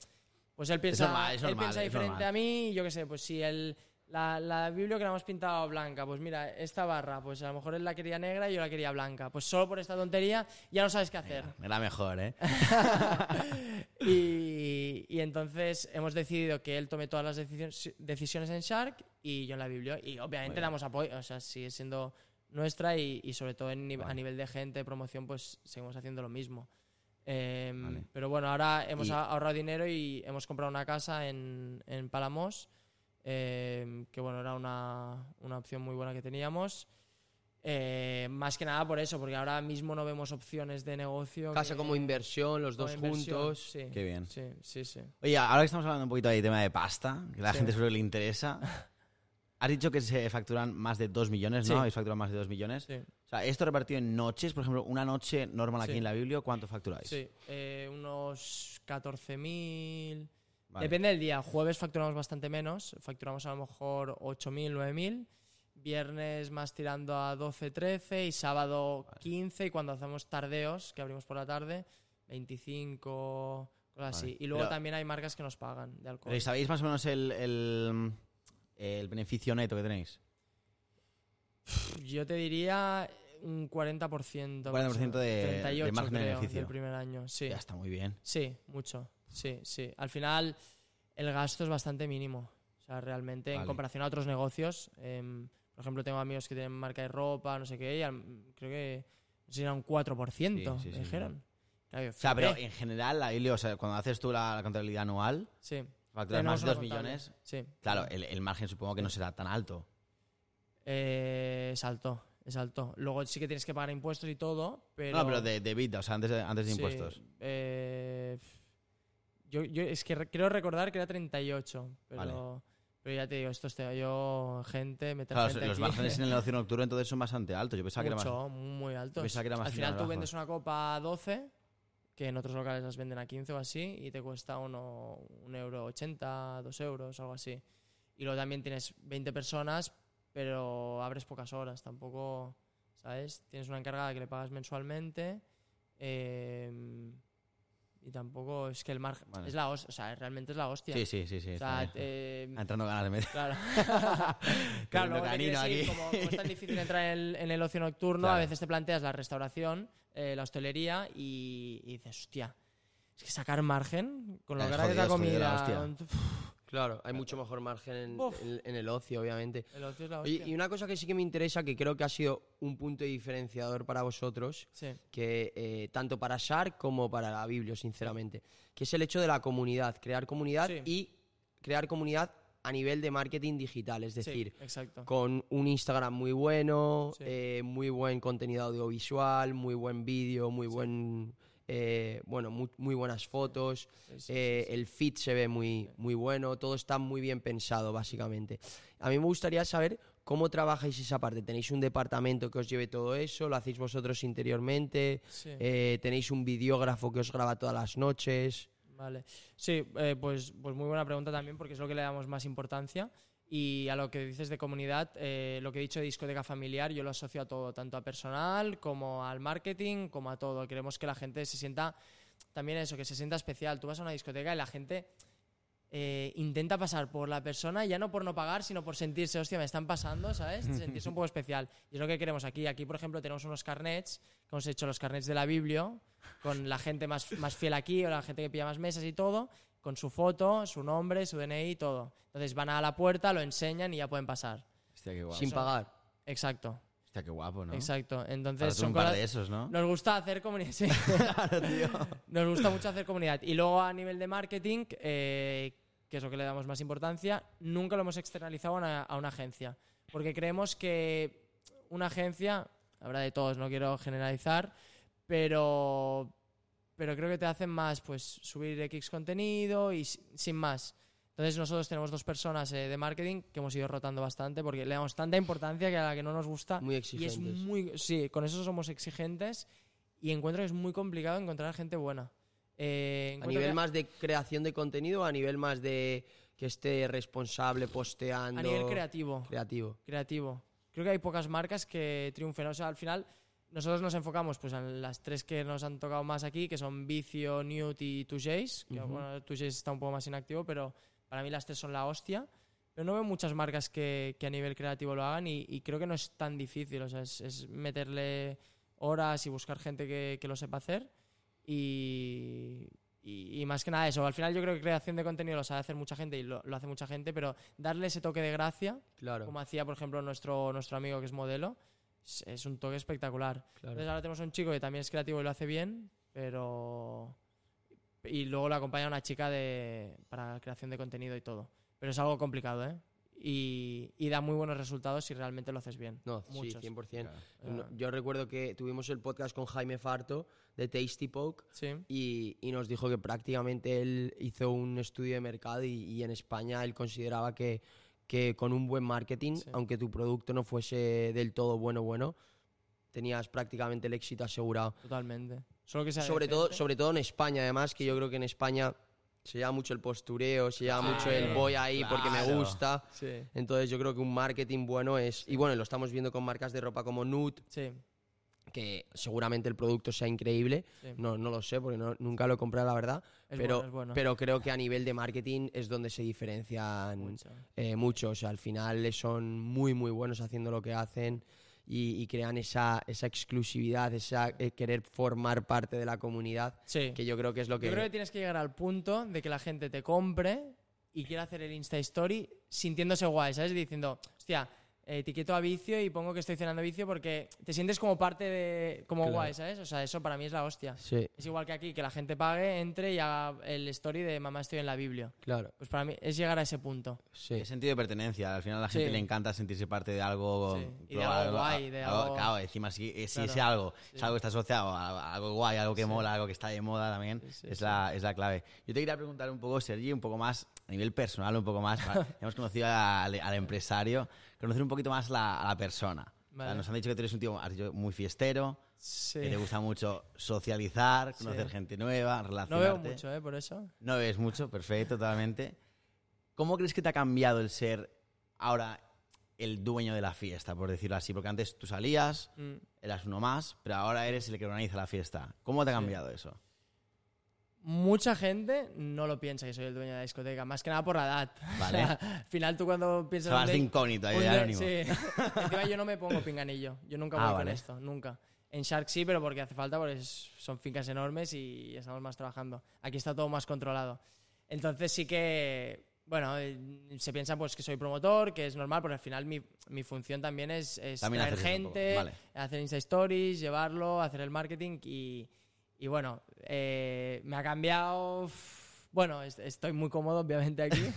pues él piensa, normal, es él normal, piensa es diferente a mí y yo qué sé, pues si él... La, la Biblia que la hemos pintado blanca, pues mira, esta barra, pues a lo mejor él la quería negra y yo la quería blanca. Pues solo por esta tontería ya no sabes qué hacer. Era mejor, ¿eh? y, y entonces hemos decidido que él tome todas las decisiones, decisiones en Shark y yo en la Biblia. Y obviamente damos apoyo, o sea, sigue siendo nuestra y, y sobre todo en a nivel de gente, de promoción, pues seguimos haciendo lo mismo. Vale. Pero bueno, ahora hemos Y- ahorrado dinero y hemos comprado una casa en, en Palamos, em, que bueno, era una, una opción muy buena que teníamos. Eh, más que nada por eso, porque ahora mismo no vemos opciones de negocio. Casa que- como inversión, los como dos inversión, juntos. Sí, Qué bien. Sí, sí, sí. Oye, ahora que estamos hablando un poquito de tema de pasta, que a la Sí. gente seguro que le interesa. Has dicho que se facturan más de 2 millones, ¿no? Sí. Habéis facturado más de 2 millones. Sí. O sea, esto repartido en noches, por ejemplo, una noche normal aquí Sí. en la Biblia, ¿cuánto facturáis? Sí, eh, unos 14.000. Vale. Depende del día. Jueves facturamos bastante menos. Facturamos a lo mejor 8.000, 9.000. Viernes más tirando a 12, 13. Y sábado 15. Y cuando hacemos tardeos, que abrimos por la tarde, 25, cosas Vale. así. Y luego Pero- también hay marcas que nos pagan de alcohol. Pero ¿y ¿Sabéis más o menos el, el, el beneficio neto que tenéis? Yo te diría un 40%. 40% de- de 38, margen de beneficio. del primer año. Sí. Ya está muy bien. Sí, mucho. Sí, sí. Al final, el gasto es bastante mínimo. O sea, realmente, en comparación a otros negocios, em, Por ejemplo, tengo amigos que tienen marca de ropa, no sé qué, y al- creo que no sé si era un 4%, Sí, sí, me sí, dijeron. Claro, O sea, pero en general, Ilio, o sea, cuando haces tú la, la contabilidad anual, Sí. Facturas más de una 2 contable. millones, Sí. claro, el, el margen supongo que no será tan alto. Eh, es alto, es alto. Luego sí que tienes que pagar impuestos y todo, pero... No, pero de, de vida, o sea, antes de, antes de Sí, impuestos. eh, yo, yo es que creo recordar que era 38, pero, Vale. pero ya te digo, esto es yo, gente, meter Claro, gente los aquí, márgenes en el ocio nocturno entonces son bastante altos. Yo pensaba que era más. mucho, muy altos. pensaba que era más Al final tú vendes una copa a 12, que en otros locales las venden a 15 o así, y te cuesta uno, un euro 80, dos euros, algo así. Y luego también tienes 20 personas, pero abres pocas horas, tampoco, ¿sabes? Tienes una encargada que le pagas mensualmente. eh, y tampoco es que el margen Vale. es la hostia, o sea, realmente es la hostia. Sí, sí, sí. sí o sea, eh, Ah, Entrando ganas de meter. Claro. Claro, luego te quieres ir, aquí. como, como es tan difícil entrar en el, en el ocio nocturno, Claro. a veces te planteas la restauración, eh, la hostelería y, y dices, hostia, es que sacar margen con lo Es cara es la jodido comida. Claro, hay mucho mejor margen en, Uf. en- en el ocio, obviamente. El ocio es la hostia. y una cosa que sí que me interesa, que creo que ha sido un punto diferenciador para vosotros, Sí, que eh, tanto para Shark como para la Biblio, sinceramente, que es el hecho de la comunidad, crear comunidad Sí. y crear comunidad a nivel de marketing digital, es sí, decir, exacto. con un Instagram muy bueno, Sí. eh, muy buen contenido audiovisual, muy buen vídeo, muy buen, eh, bueno, muy, muy buenas fotos, eh, el feed se ve muy, muy bueno, todo está muy bien pensado, básicamente. A mí me gustaría saber cómo trabajáis esa parte. ¿Tenéis un departamento que os lleve todo eso? ¿Lo hacéis vosotros interiormente? ¿Tenéis un videógrafo que os graba todas las noches? Vale. Sí, eh, pues, pues muy buena pregunta también porque es lo que le damos más importancia. Y a lo que dices de comunidad, eh, lo que he dicho de discoteca familiar, yo lo asocio a todo, tanto a personal como al marketing, como a todo. Queremos que la gente se sienta, también eso, que se sienta especial. Tú vas a una discoteca y la gente eh, intenta pasar por la persona, ya no por no pagar, sino por sentirse, hostia, me están pasando, ¿sabes? Sentirse un poco especial. Y es lo que queremos aquí. Aquí, por ejemplo, tenemos unos carnets, que hemos hecho los carnets de la Biblio, con la gente más, más fiel aquí, o la gente que pilla más mesas y todo, con su foto, su nombre, su DNI y todo. Entonces van a la puerta, lo enseñan y ya pueden pasar. Hostia, qué guapo. Sin pagar. Exacto, Hostia, qué guapo, ¿no? exacto. Entonces son un par de esos, ¿no? nos gusta hacer comunidad. sí. Nos gusta mucho hacer comunidad. Y luego a nivel de marketing, eh, que es lo que le damos más importancia, nunca lo hemos externalizado a una, a una agencia. Porque creemos que una agencia, habrá de todos, no quiero generalizar, pero, pero creo que te hacen más pues subir X contenido y si- sin más. Entonces nosotros tenemos dos personas eh, de marketing que hemos ido rotando bastante porque le damos tanta importancia que a la que no nos gusta Muy y exigentes. es muy sí con eso somos exigentes y encuentro que es muy complicado encontrar gente buena Eh, A nivel que- más de creación de contenido o a nivel más de que esté responsable posteando. a nivel creativo Creativo. creativo creo que hay pocas marcas que triunfen o sea al final nosotros nos enfocamos pues en las tres que nos han tocado más aquí que son Vicio, Nude y Tujays que bueno Tujays está un poco más inactivo pero para mí las tres son la hostia pero no veo muchas marcas que, que a nivel creativo lo hagan y, y creo que no es tan difícil o sea es, es meterle horas y buscar gente que, que lo sepa hacer y, y, y más que nada eso al final yo creo que creación de contenido lo sabe hacer mucha gente y lo, lo hace mucha gente pero darle ese toque de gracia Claro. como hacía, por ejemplo, nuestro, nuestro amigo que es modelo, es, es un toque espectacular. Claro. Entonces ahora tenemos un chico que también es creativo y lo hace bien, pero... Y luego le acompaña una chica de, para creación de contenido y todo. Pero es algo complicado, ¿eh? Y, y da muy buenos resultados si realmente lo haces bien. No, Muchos. sí, 100%. Claro. No, Yo recuerdo que tuvimos el podcast con Jaime Farto de Tasty Poke Sí, y, y nos dijo que prácticamente él hizo un estudio de mercado y, y en España él consideraba que, que con un buen marketing, Sí. aunque tu producto no fuese del todo bueno, bueno, tenías prácticamente el éxito asegurado. totalmente. Solo que sea Sobre todo, sobre todo en España, además, que yo creo que en España se lleva mucho el postureo, se lleva mucho el voy ahí porque me claro. gusta. Sí, Entonces yo creo que un marketing bueno es... Y bueno, lo estamos viendo con marcas de ropa como Nude, sí, que seguramente el producto sea increíble. Sí. No, no lo sé porque no- nunca lo he comprado, la verdad. Es pero, bueno, bueno. pero creo que a nivel de marketing es donde se diferencian Mucho. eh, mucho. O sea, al final son muy, muy buenos haciendo lo que hacen y, y crean esa, esa exclusividad, esa eh, querer formar parte de la comunidad, Sí. que yo creo que es lo que... Yo creo que tienes que llegar al punto de que la gente te compre y quiera hacer el Insta Story sintiéndose guay, ¿sabes? Diciendo, hostia, etiqueto a vicio y pongo que estoy cenando vicio porque te sientes como parte de. como Claro. guay, ¿sabes? O sea, eso para mí es la hostia. Sí, Es igual que aquí, que la gente pague, entre y haga el story de mamá estoy en la Biblia. claro. Pues para mí es llegar a ese punto. Sí. El sentido de pertenencia. Al final a la gente Sí. le encanta sentirse parte de algo. Sí. Y de algo guay, de algo- Claro, encima si, eh, si Claro. ese algo es algo que está asociado a, algo guay, algo que mola, algo que está de moda también, Sí, sí, es, sí. La, es la clave. Yo te quería preguntar un poco, Sergi, un poco más a nivel personal, un poco más. hemos conocido al, al empresario, conocer un poquito más la- a la persona. O sea, Vale. nos han dicho que tú eres un tío muy fiestero, Sí. que te gusta mucho socializar, conocer Sí. gente nueva, No relacionarte. veo mucho, ¿eh? Por eso. No ves mucho, perfecto, totalmente. ¿Cómo crees que te ha cambiado el ser ahora el dueño de la fiesta, por decirlo así? Porque antes tú salías, Mm. eras uno más, pero ahora eres el que organiza la fiesta. ¿Cómo te ha cambiado eso? Mucha gente no lo piensa que soy el dueño de la discoteca, más que nada por la edad. Vale. O sea, al final tú cuando piensas... Vas de incógnito, ahí de anónimo. Sí. Encima yo no me pongo pinganillo. Yo nunca Ah, voy vale. con esto, nunca. En Shark sí, pero porque hace falta, porque son fincas enormes y estamos más trabajando. Aquí está todo más controlado. Entonces sí que, bueno, eh, se piensa pues que soy promotor, que es normal, pero al final mi, mi función también es, es También traer gente, vale. hacer Insta Stories, llevarlo, hacer el marketing y, y bueno, eh, me ha cambiado... Bueno, est- estoy muy cómodo, obviamente, aquí.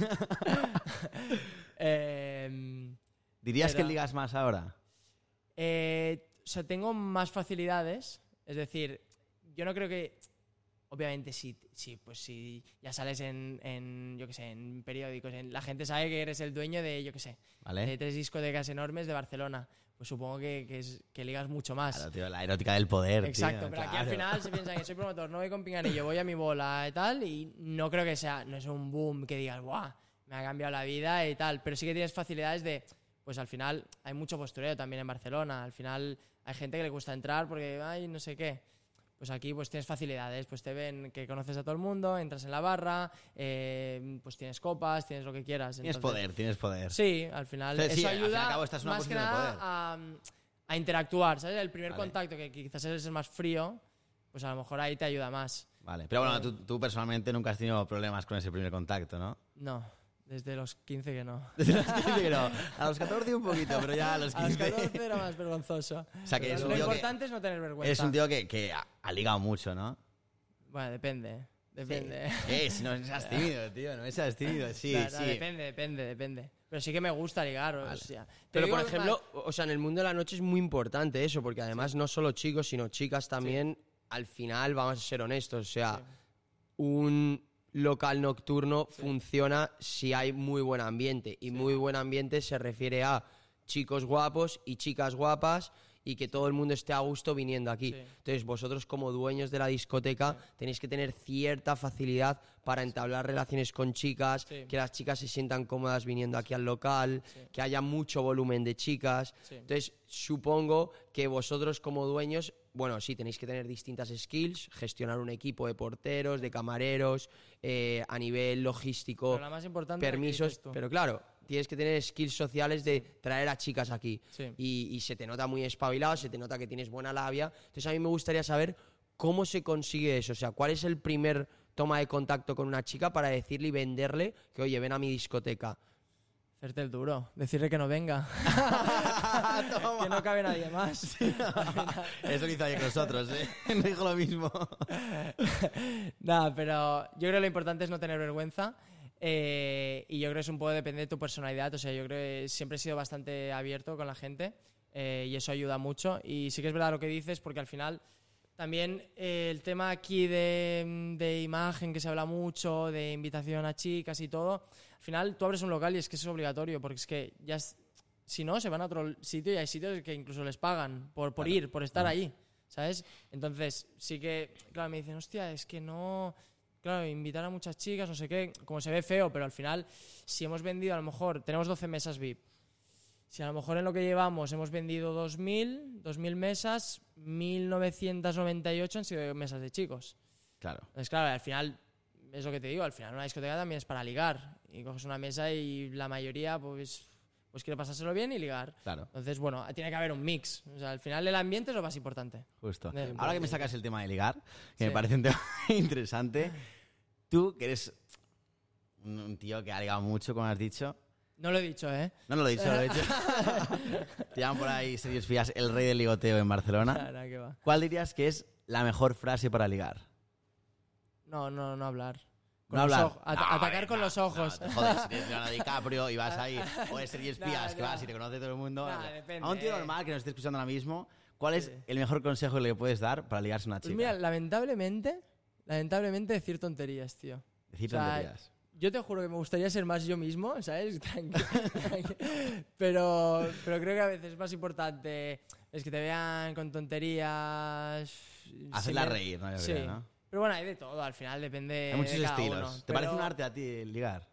Em, ¿Dirías que ligas más ahora? eh, o sea, tengo más facilidades. Es decir, yo no creo que. Obviamente, si, si, pues si ya sales en, en, yo qué sé, en periódicos, en- la gente sabe que eres el dueño de, yo qué sé, de tres discotecas enormes de Barcelona. Pues supongo que, que, es- que ligas mucho más. Claro, tío, la erótica del poder. tío, Exacto, pero aquí al final se piensa que soy promotor, no voy con pinganillo, voy a mi bola y tal, y no creo que sea, no es un boom que digas, ¡buah! Me ha cambiado la vida y tal, pero sí que tienes facilidades de, pues al final hay mucho postureo también en Barcelona, al final hay gente que le gusta entrar porque, ay, no sé qué. Pues aquí pues tienes facilidades, pues te ven que conoces a todo el mundo, entras en la barra, eh, pues tienes copas, tienes lo que quieras. Tienes poder, tienes poder. Sí, al final Sí, eso sí, al fin y al ayuda cabo más que nada a, a interactuar, ¿sabes? El primer Vale. contacto, que quizás eres el más frío, pues a lo mejor ahí te ayuda más. Vale, pero bueno, tú, tú personalmente nunca has tenido problemas con ese primer contacto, ¿no? No, desde los 15 que no. Desde los 15 que no. A los 14 un poquito, pero ya a los 15. A los 14 era más vergonzoso. O sea, que es Lo un que- importante es no tener vergüenza. Es un tío que, que ha, ha ligado mucho, ¿no? Bueno, depende. Depende. Eh, si no seas tímido, tío, no seas tímido. Sí, No, no, sí. Depende, depende, depende. Pero sí que me gusta ligar. O sea, Pero, por más- ejemplo, o sea, en el mundo de la noche es muy importante eso, porque además no solo chicos, sino chicas también, al final, vamos a ser honestos, o sea, un local nocturno funciona si hay muy buen ambiente, y muy buen ambiente se refiere a chicos guapos y chicas guapas, y que todo el mundo esté a gusto viniendo aquí. Sí. Entonces, vosotros como dueños de la discoteca tenéis que tener cierta facilidad para entablar relaciones con chicas, Sí. que las chicas se sientan cómodas viniendo aquí al local, que haya mucho volumen de chicas. Sí. Entonces, supongo que vosotros como dueños, bueno, sí, tenéis que tener distintas skills, gestionar un equipo de porteros, de camareros, eh, a nivel logístico, Pero la más importante es la que permisos, pero claro, tienes que tener skills sociales de traer a chicas aquí. Y, y se te nota muy espabilado, se te nota que tienes buena labia. Entonces, a mí me gustaría saber cómo se consigue eso. O sea, ¿cuál es el primer toma de contacto con una chica para decirle y venderle que, oye, ven a mi discoteca? Hacerte el duro. Decirle que no venga. que no cabe nadie más. Eso lo hizo ayer con nosotros, ¿eh? No dijo lo mismo. Nada, pero yo creo que lo importante es no tener vergüenza. eh, y yo creo que es un poco depende de tu personalidad. O sea, yo creo que siempre he sido bastante abierto con la gente eh, y eso ayuda mucho. Y sí que es verdad lo que dices, porque al final también eh, el tema aquí de, de imagen que se habla mucho, de invitación a chicas y todo, al final tú abres un local y es que eso es obligatorio, porque es que ya es- si no, se van a otro sitio y hay sitios que incluso les pagan por, por ir, por estar ahí, ¿sabes? Entonces, sí que, claro, me dicen, hostia, es que no, claro, invitar a muchas chicas, no sé qué, como se ve feo, pero al final, si hemos vendido, a lo mejor, tenemos 12 mesas VIP, si a lo mejor en lo que llevamos hemos vendido 2.000, 2.000 mesas, 1.998 han sido mesas de chicos. Claro. Entonces, claro, al final, es lo que te digo, al final una discoteca también es para ligar. Y coges una mesa y la mayoría, pues, pues quiere pasárselo bien y ligar. Claro. Entonces, bueno, tiene que haber un mix. O sea, al final el ambiente es lo más importante. Justo. De- Ahora que me sacas el tema de ligar, que me Sí. parece un tema interesante, tú que eres un tío que ha ligado mucho, como has dicho, No lo he dicho, ¿eh? No, no lo he dicho, lo he dicho. Te llaman por ahí, Sergio Fías, el rey del ligoteo en Barcelona. Nada, que va. ¿Cuál dirías que es la mejor frase para ligar? No, no, no hablar. Con No los hablar. ojos. At- No, atacar hombre, con no, los ojos. No, te jodes, si tienes Leonardo DiCaprio y vas ahí, o es Sergio Espías, Nah, que nah. vas y te conoce todo el mundo. Nah, depende, a un tío eh. normal que nos esté escuchando ahora mismo, ¿cuál es Sí. el mejor consejo que le puedes dar para ligarse a una Pues chica? mira, lamentablemente, lamentablemente decir tonterías, tío. Decir o sea, tonterías. Yo te juro que me gustaría ser más yo mismo, ¿sabes? Pero, pero creo que a veces es más importante es que te vean con tonterías. Hacerla sin reír, ¿no? Yo Sí. creo, ¿no? Pero bueno, hay de todo, al final depende Hay muchos de cada estilos. uno. ¿Te parece un arte a ti el ligar?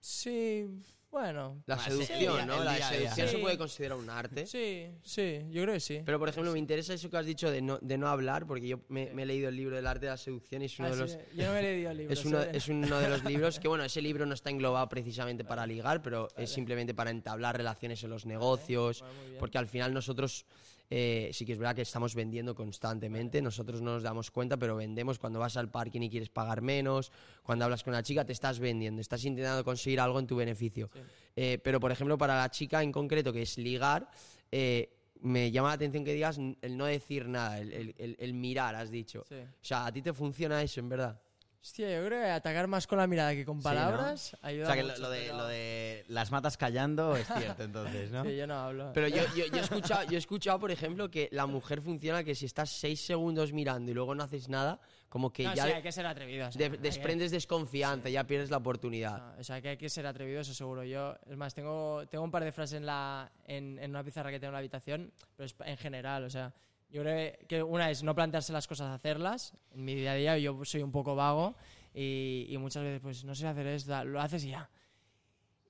Sí, bueno. La sí, seducción, ¿no? La día día. seducción se puede considerar un arte. Sí, sí, yo creo que sí. Pero, por ejemplo, me interesa eso que has dicho de no, de no hablar, porque yo me, me he leído el libro del arte de la seducción y es uno Ah, de sí, los... Yo no me he leído el libro. Es uno, es uno de los libros que, bueno, ese libro no está englobado precisamente para ligar, pero es simplemente para entablar relaciones en los negocios, porque al final nosotros, eh, sí que es verdad que estamos vendiendo constantemente, nosotros no nos damos cuenta, pero vendemos cuando vas al parking y quieres pagar menos, cuando hablas con una chica te estás vendiendo, estás intentando conseguir algo en tu beneficio. Eh, pero, por ejemplo, para la chica en concreto, que es ligar, eh, me llama la atención que digas el no decir nada, el, el- el- el mirar, has dicho. Sí. O sea, a ti te funciona eso, en verdad. Hostia, yo creo que atacar más con la mirada que con ¿no? palabras ayuda O sea, que lo, mucho, lo de, pero- lo de las matas callando es cierto, entonces, ¿no? Sí, yo no hablo. Pero yo, yo, yo he escuchado, yo he escuchado, por ejemplo, que la mujer funciona que si estás seis segundos mirando y luego no haces nada, como que No, ya sí, hay que ser atrevido. o sea, de- hay que- desprendes desconfianza, ya pierdes la oportunidad. no, o sea, que hay que ser atrevido, eso seguro. Yo, es más, tengo, tengo un par de frases en, la, en, en una pizarra que tengo en la habitación, pero es en general, o sea, yo creo que una es no plantearse las cosas, hacerlas. En mi día a día yo soy un poco vago y, y muchas veces, pues, no sé hacer esto, lo haces y ya.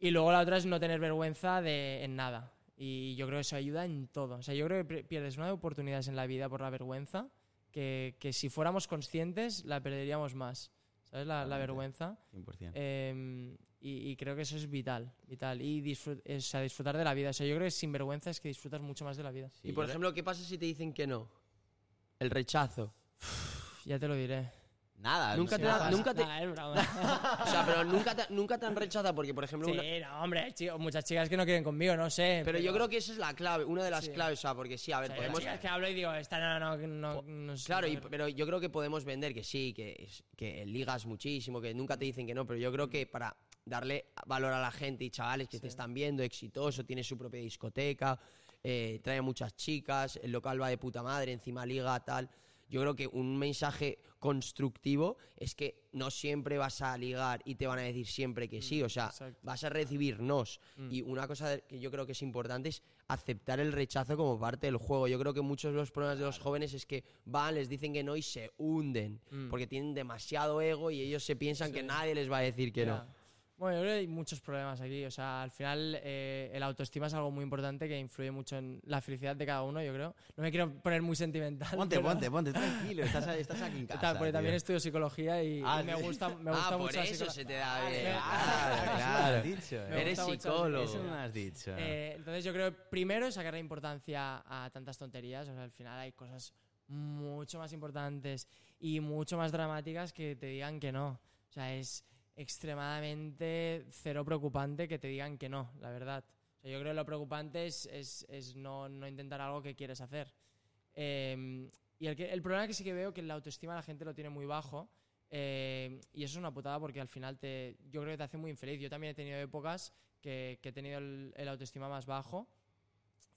Y luego la otra es no tener vergüenza de, en nada. Y yo creo que eso ayuda en todo. O sea, yo creo que pierdes una de oportunidades en la vida por la vergüenza que, que si fuéramos conscientes la perderíamos más. ¿Sabes? La, la vergüenza. 100%. Eh, y, y creo que eso es vital. vital. Y disfrut- o sea, disfrutar de la vida. O sea, yo creo que sin vergüenza es que disfrutas mucho más de la vida. Sí, y por ejemplo, ¿qué pasa si te dicen que no? El rechazo. Ya te lo diré. Nada, Nunca no te nada. nunca te- Nah, es broma. O sea, pero nunca te, nunca te han rechazado porque, por ejemplo, sí, una- no, hombre, hay chi- muchas chicas que no quieren conmigo, no sé. pero yo creo que esa es la clave, una de las Sí. claves, o sea, porque sí, a ver, O sea, hay podemos... chicas que hablo y digo, esta no, no, no, no sé, Claro, y- pero yo creo que podemos vender que sí, que, que ligas muchísimo, que nunca te dicen que no, pero yo creo que para darle valor a la gente y chavales que te están viendo, exitoso, tiene su propia discoteca, eh, trae a muchas chicas, el local va de puta madre, encima liga, tal. Yo creo que un mensaje constructivo es que no siempre vas a ligar y te van a decir siempre que sí, o sea, exacto. vas a recibir nos. Y una cosa que yo creo que es importante es aceptar el rechazo como parte del juego. Yo creo que muchos de los problemas de los jóvenes es que van, les dicen que no y se hunden, porque tienen demasiado ego y ellos se piensan que nadie les va a decir que no. Bueno, yo creo que hay muchos problemas aquí. O sea, al final eh, el autoestima es algo muy importante que influye mucho en la felicidad de cada uno, yo creo. No me quiero poner muy sentimental. Ponte, pero- ponte, ponte, tranquilo, estás, estás aquí en casa. Tal, porque también tío. estudio psicología y, Ah, y me gusta, me Ah, gusta por mucho la eso se te da Ah, bien. me- Claro, dicho, Me ¿eh? Eres psicólogo. Eso no has dicho. Eh, entonces yo creo que primero es sacarle importancia a tantas tonterías. O sea, al final hay cosas mucho más importantes y mucho más dramáticas que te digan que no. O sea, es extremadamente cero preocupante que te digan que no, la verdad. O sea, yo creo que lo preocupante es, es- es no, no intentar algo que quieres hacer. Eh, y el, el problema que sí que veo que la autoestima la gente lo tiene muy bajo. eh, y eso es una putada porque al final te, yo creo que te hace muy infeliz. Yo también he tenido épocas que, que he tenido el, el autoestima más bajo.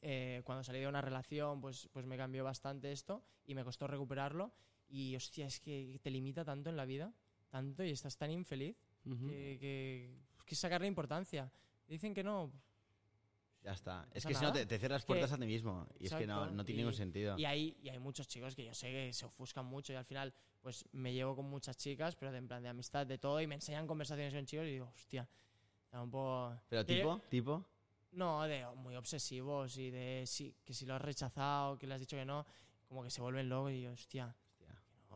Eh, cuando salí de una relación, pues, pues me cambió bastante esto y me costó recuperarlo. Y hostia, es que te limita tanto en la vida, tanto, y estás tan infeliz que, que, que sacarle importancia. Dicen que no, Ya está. Es que si no nada. te, te cierras Es que- puertas a ti mismo. Y es que no, Exacto. no tiene Y- ningún sentido. Y hay, y hay muchos chicos que yo sé que se ofuscan mucho y al final pues me llevo con muchas chicas, pero de, en plan de amistad, de todo, y me enseñan conversaciones con chicos y digo, hostia, está un poco... Pero tipo, tipo. No, de muy obsesivos y de sí, que si lo has rechazado, que le has dicho que no, como que se vuelven locos y yo, hostia,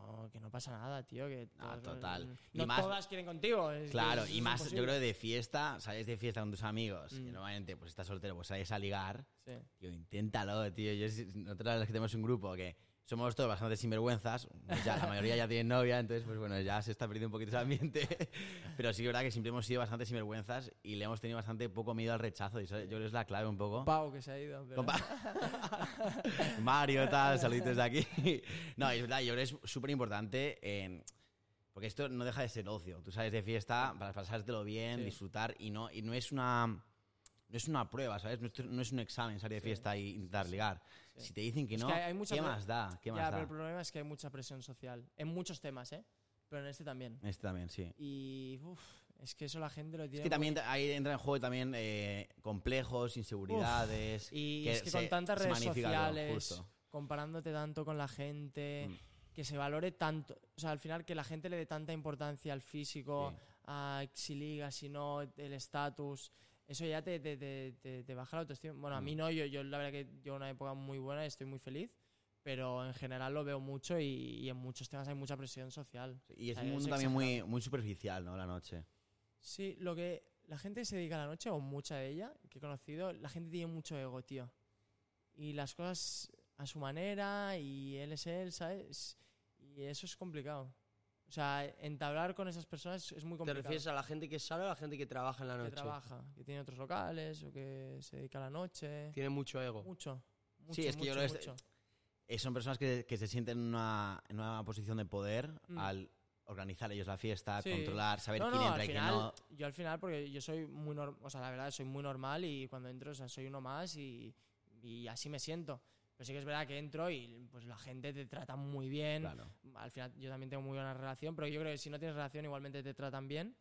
no, que no pasa nada, tío, que Ah, todas- total. Y No más- todas quieren contigo. es Claro, es y más, yo creo que de fiesta, sales de fiesta con tus amigos, Mm. que normalmente pues estás soltero, pues sales a ligar. Sí. Tío, inténtalo, tío. Yo, nosotros las que tenemos un grupo que somos todos bastante sinvergüenzas. Ya, la mayoría ya tienen novia, entonces, pues bueno, ya se está perdiendo un poquito ese ambiente. Pero sí que es verdad que siempre hemos sido bastante sinvergüenzas y le hemos tenido bastante poco miedo al rechazo. Y eso yo creo que es la clave un poco. Pau que se ha ido. pero- Mario, tal, saluditos de aquí. No, es verdad, yo creo que es súper importante. en- porque esto no deja de ser ocio. Tú sales de fiesta para pasártelo bien, Sí. disfrutar y no, y no es una. No es una prueba, ¿sabes? No es, no es un examen salir de fiesta e intentar ligar. Si te dicen que Es no, que hay- hay mucha ¿qué más da? ¿Qué ya, más pero da? el problema es que hay mucha presión social. En muchos temas, ¿eh? Pero en este también. Este también, sí. Y uf, es que eso la gente lo tiene. Es que también muy- ahí entra en juego también eh, complejos, inseguridades. Y es que se- con tantas redes todo, sociales, comparándote tanto con la gente, Mm. que se valore tanto. O sea, al final que la gente le dé tanta importancia al físico, Sí. a si liga, si no, el estatus. Eso ya te, te, te- te- baja la autoestima. Bueno, a mí Mm. no, yo, yo la verdad que llevo una época muy buena y estoy muy feliz. Pero en general lo veo mucho y, y en muchos temas hay mucha presión social. Y es O sea, un mundo es también muy, muy superficial, ¿no? La noche. Sí, lo que la gente se dedica a la noche, o mucha de ella, que he conocido, la gente tiene mucho ego, tío. Y las cosas a su manera, y él es él, ¿sabes? Y eso es complicado. O sea, entablar con esas personas es muy ¿Te complicado. refieres a la gente que sale o a la gente que trabaja en la que noche? trabaja, que tiene otros locales, o que se dedica a la noche. Tiene mucho ego. Mucho, mucho, Sí, es que yo mucho, que este- mucho. Eh, son personas que, que se sienten en una, en una posición de poder Mm. al organizar ellos la fiesta, Sí. controlar, saber No, quién no, entra al y quién final, no. Yo al final, porque yo soy muy normal, o sea, la verdad, soy muy normal y cuando entro, o sea, soy uno más y, y así me siento. Pero sí que es verdad que entro y pues la gente te trata muy bien. Claro. Al final yo también tengo muy buena relación, pero yo creo que si no tienes relación igualmente te tratan bien.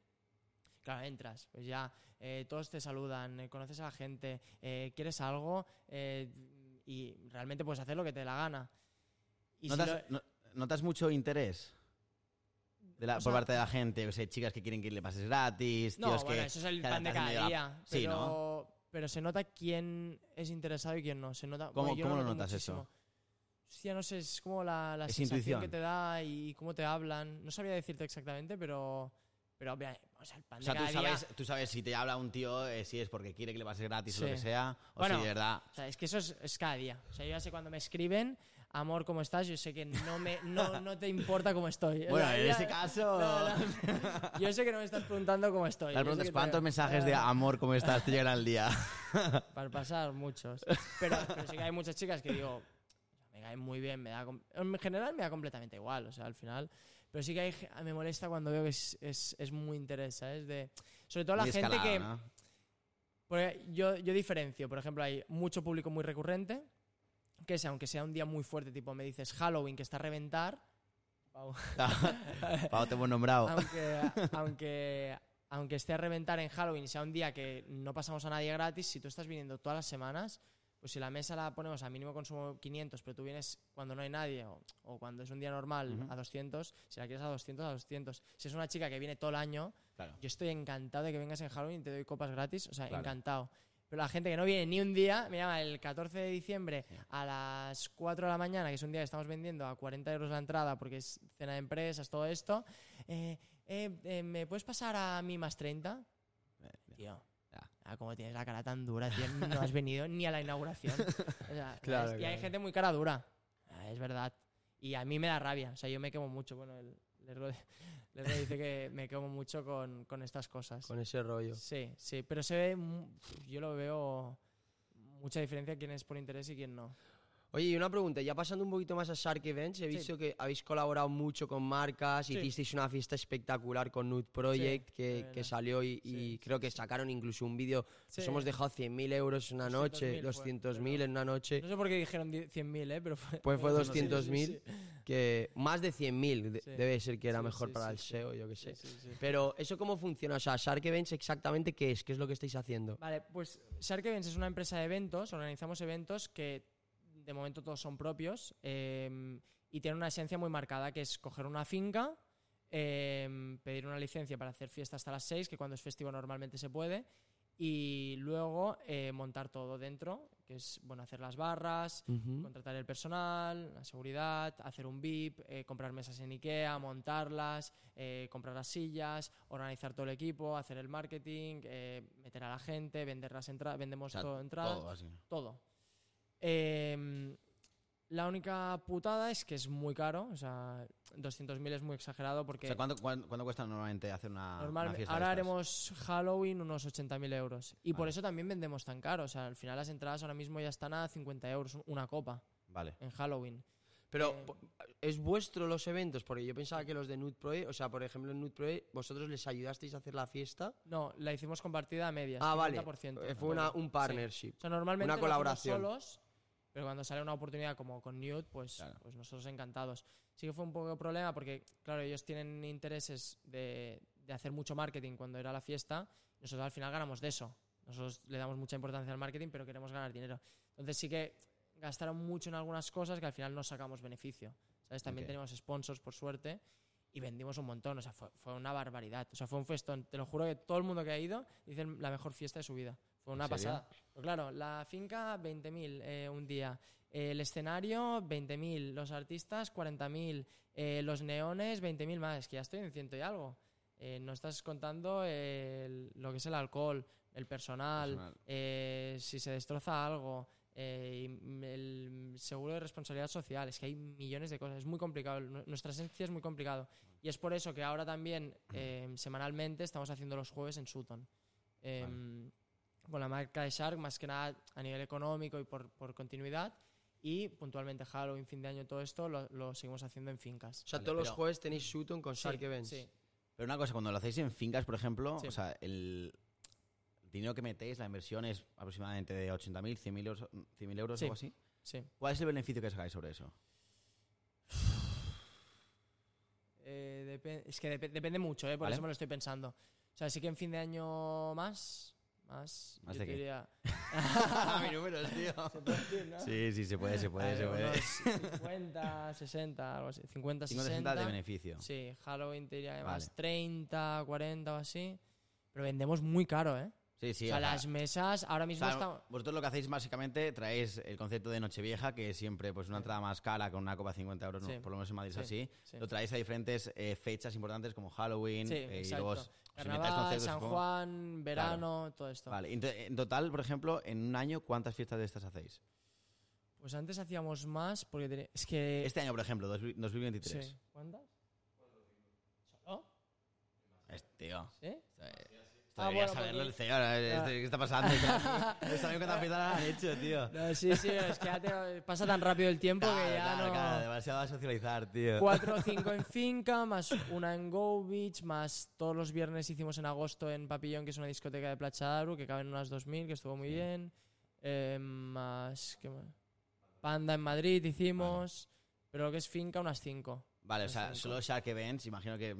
Claro, entras, pues ya eh, todos te saludan, eh, conoces a la gente, eh, quieres algo y realmente puedes hacer lo que te dé la gana. Y si ¿Notas, lo- no- notas mucho interés de la- O por parte de la gente? O sea, chicas que quieren que le pases gratis, No, tíos bueno, que... eso es el que pan de cada día. Sí, ¿no? Pero se nota quién es interesado y quién no. Se nota, ¿Cómo- bueno, cómo lo noto notas muchísimo. eso? Hostia, no sé, es como la, la Es sensación intuición. que te da y cómo te hablan. No sabría decirte exactamente, pero. Pero, o sea, el pan O sea, de tú cada día. sabes, tú sabes si te habla un tío, eh, si es porque quiere que le pases gratis o Sí. lo que sea, o Bueno, si de verdad... O sea, es que eso es, es cada día. O sea, yo ya sé cuando me escriben, amor, ¿cómo estás? Yo sé que no, me, no, no te importa cómo estoy. O Bueno, sea, en ya- ese caso... No, no. Yo sé que no me estás preguntando cómo estoy. Las preguntas, te- ¿cuántos mensajes de amor, cómo estás, te llegan al día? Para pasar, muchos. Pero, pero sí que hay muchas chicas que digo, me caen muy bien, me da en general me da completamente igual, o sea, al final. Pero sí que hay, me molesta cuando veo que es, es, es muy interés, ¿sabes? De, sobre todo la Muy gente que... ¿no? porque yo, yo diferencio, por ejemplo, hay mucho público muy recurrente, que es, aunque sea un día muy fuerte, tipo me dices Halloween, que está a reventar, Pau, Pau, te hemos nombrado. aunque, aunque, aunque esté a reventar en Halloween y sea un día que no pasamos a nadie gratis, si tú estás viniendo todas las semanas, pues si la mesa la ponemos a mínimo consumo 500, pero tú vienes cuando no hay nadie o, o cuando es un día normal a 200, si la quieres a 200, a 200. Si es una chica que viene todo el año, Claro. yo estoy encantado de que vengas en Halloween y te doy copas gratis, o sea, Claro. encantado. Pero la gente que no viene ni un día, me llama el 14 de diciembre a las 4 de la mañana, que es un día que estamos vendiendo a 40 euros la entrada porque es cena de empresas, todo esto. eh, eh, eh, ¿Me puedes pasar a mí más 30? Tío, ah, como tienes la cara tan dura, tío, no has venido ni a la inauguración. O sea, Claro. Y hay claro. gente muy cara dura, Ah, es verdad. Y a mí me da rabia, o sea, yo me quemo mucho. Bueno, el, Lergo, Lergo dice que me quemo mucho con, con estas cosas. Con ese rollo. Sí, sí, pero se ve, yo lo veo mucha diferencia quién es por interés y quién no. Oye, y una pregunta, ya pasando un poquito más a Shark Events, he visto que habéis colaborado mucho con marcas, Sí. hicisteis una fiesta espectacular con Nude Project Sí, que, salió y, creo que sacaron incluso un vídeo, nos hemos dejado 100.000 euros una noche, 200.000 fue, 200.000 en una noche, No sé por qué dijeron die- 100.000, ¿eh? Pero fue, pues fue sí, 200.000, sí, sí. que más de 100.000 de- Sí. debe ser que era mejor para el. SEO, yo que sé. Pero eso cómo funciona, o sea, Shark Events exactamente qué es, qué es lo que estáis haciendo. Vale, pues Shark Events es una empresa de eventos, organizamos eventos que de momento todos son propios eh, y tienen una esencia muy marcada, que es coger una finca, eh, pedir una licencia para hacer fiesta hasta las 6, que cuando es festivo normalmente se puede, y luego eh, montar todo dentro, que es bueno hacer las barras, contratar el personal, la seguridad, hacer un VIP, eh, comprar mesas en Ikea, montarlas, eh, comprar las sillas, organizar todo el equipo, hacer el marketing, eh, meter a la gente, vender las entradas, vendemos O sea, todo entradas, todo así. todo. Eh, La única putada es que es muy caro, o sea, 200.000 es muy exagerado O porque sea, ¿cuánto, cuán- cuánto cuesta normalmente hacer una, normal- una fiesta? ahora haremos Halloween unos 80.000 euros. Y por Vale. eso también vendemos tan caro. O sea, al final las entradas ahora mismo ya están a 50 euros una copa Vale. en Halloween. Pero, Eh, ¿es vuestro los eventos? Porque yo pensaba que los de Nude Pro, o sea, por ejemplo, en Nude Pro, vosotros les ayudasteis a hacer la fiesta. No, la hicimos compartida a medias. Ah, vale. 50%. Eh, Fue una, un Sí. partnership. O sea, normalmente Una colaboración. solos, pero cuando sale una oportunidad como con Newt, pues, Claro. pues nosotros encantados. Sí que fue un poco de problema porque, claro, ellos tienen intereses de, de hacer mucho marketing cuando era la fiesta. Nosotros al final ganamos de eso. Nosotros le damos mucha importancia al marketing, pero queremos ganar dinero. Entonces sí que gastaron mucho en algunas cosas que al final no sacamos beneficio. ¿Sabes? También Ok. tenemos sponsors, por suerte, y vendimos un montón. O sea, fue, fue una barbaridad. O sea, fue un festón. Te lo juro que todo el mundo que ha ido dice la mejor fiesta de su vida. Fue una pasada. Pues claro, la finca, 20.000 eh, un día. El escenario, 20.000. Los artistas, 40.000. Eh, los neones, 20.000 más. Que ya estoy en ciento y algo. Eh, no estás contando el- lo que es el alcohol, el personal, Personal. eh, si se destroza algo, eh, el seguro de responsabilidad social. Es que hay millones de cosas. Es muy complicado. Nu- Nuestra esencia es muy complicado. Y es por eso que ahora también, eh, semanalmente, estamos haciendo los jueves en Sutton. Em, Con la marca de Shark, más que nada a nivel económico y por, por continuidad. Y puntualmente Halloween, fin de año, todo esto lo, lo seguimos haciendo en fincas. O sea, Vale, todos los jueves tenéis Sutton con Sí, Shark Events. sí. Pero una cosa, cuando lo hacéis en fincas, por ejemplo, Sí. o sea, el dinero que metéis, la inversión es aproximadamente de 80.000, 100.000 euros, 100.000 euros Sí. o algo así. Sí. ¿Cuál es el beneficio que sacáis sobre eso? Eh, es que depe- depende mucho, ¿eh? por Vale. eso me lo estoy pensando. O sea, sí que en fin de año más. Más. ¿Más yo de te qué? diría. Mi números, tío. ¿Se puede decir, no? Sí, sí, se puede, se puede, se puede. unos 50, 60, algo así. 50, 50 60. de beneficio. Sí, Halloween te diría que más Vale. 30, 40 o así. Pero vendemos muy caro, ¿eh? Sí, sí. o sea, o sea, las mesas ahora o mismo sea, están. vosotros lo que hacéis básicamente traéis el concepto de Nochevieja, que es siempre pues una entrada más cara con una copa de 50 euros, por lo menos en Madrid es Sí, así. sí. Lo traéis a diferentes eh, fechas importantes como Halloween Sí, eh, y luego Carnaval, San supongo. Juan, verano, todo esto. Vale, en total, por ejemplo, en un año, ¿cuántas fiestas de estas hacéis? Pues antes hacíamos más porque es que. Este año, por ejemplo, dos- 2023. Sí. ¿Cuántas? ¿Solo? Es- tío. ¿Sí? Esto Ah, debería bueno, saberlo porque- el señor. eh, ¿Qué está pasando? No sabía cuántas fiestas han hecho, tío. No, sí, sí, es que ya te- pasa tan rápido el tiempo que ya claro, no. claro, demasiado a socializar, tío. Cuatro o cinco en finca, más una en Go Beach, más todos los viernes hicimos en agosto en Papillón, que es una discoteca de de Aru, que caben unas 2.000, que estuvo muy bien. Eh, más, ¿qué más? Panda en Madrid hicimos, pero lo que es finca, unas 5. Vale, o sea, Cinco. solo Shark Events, imagino que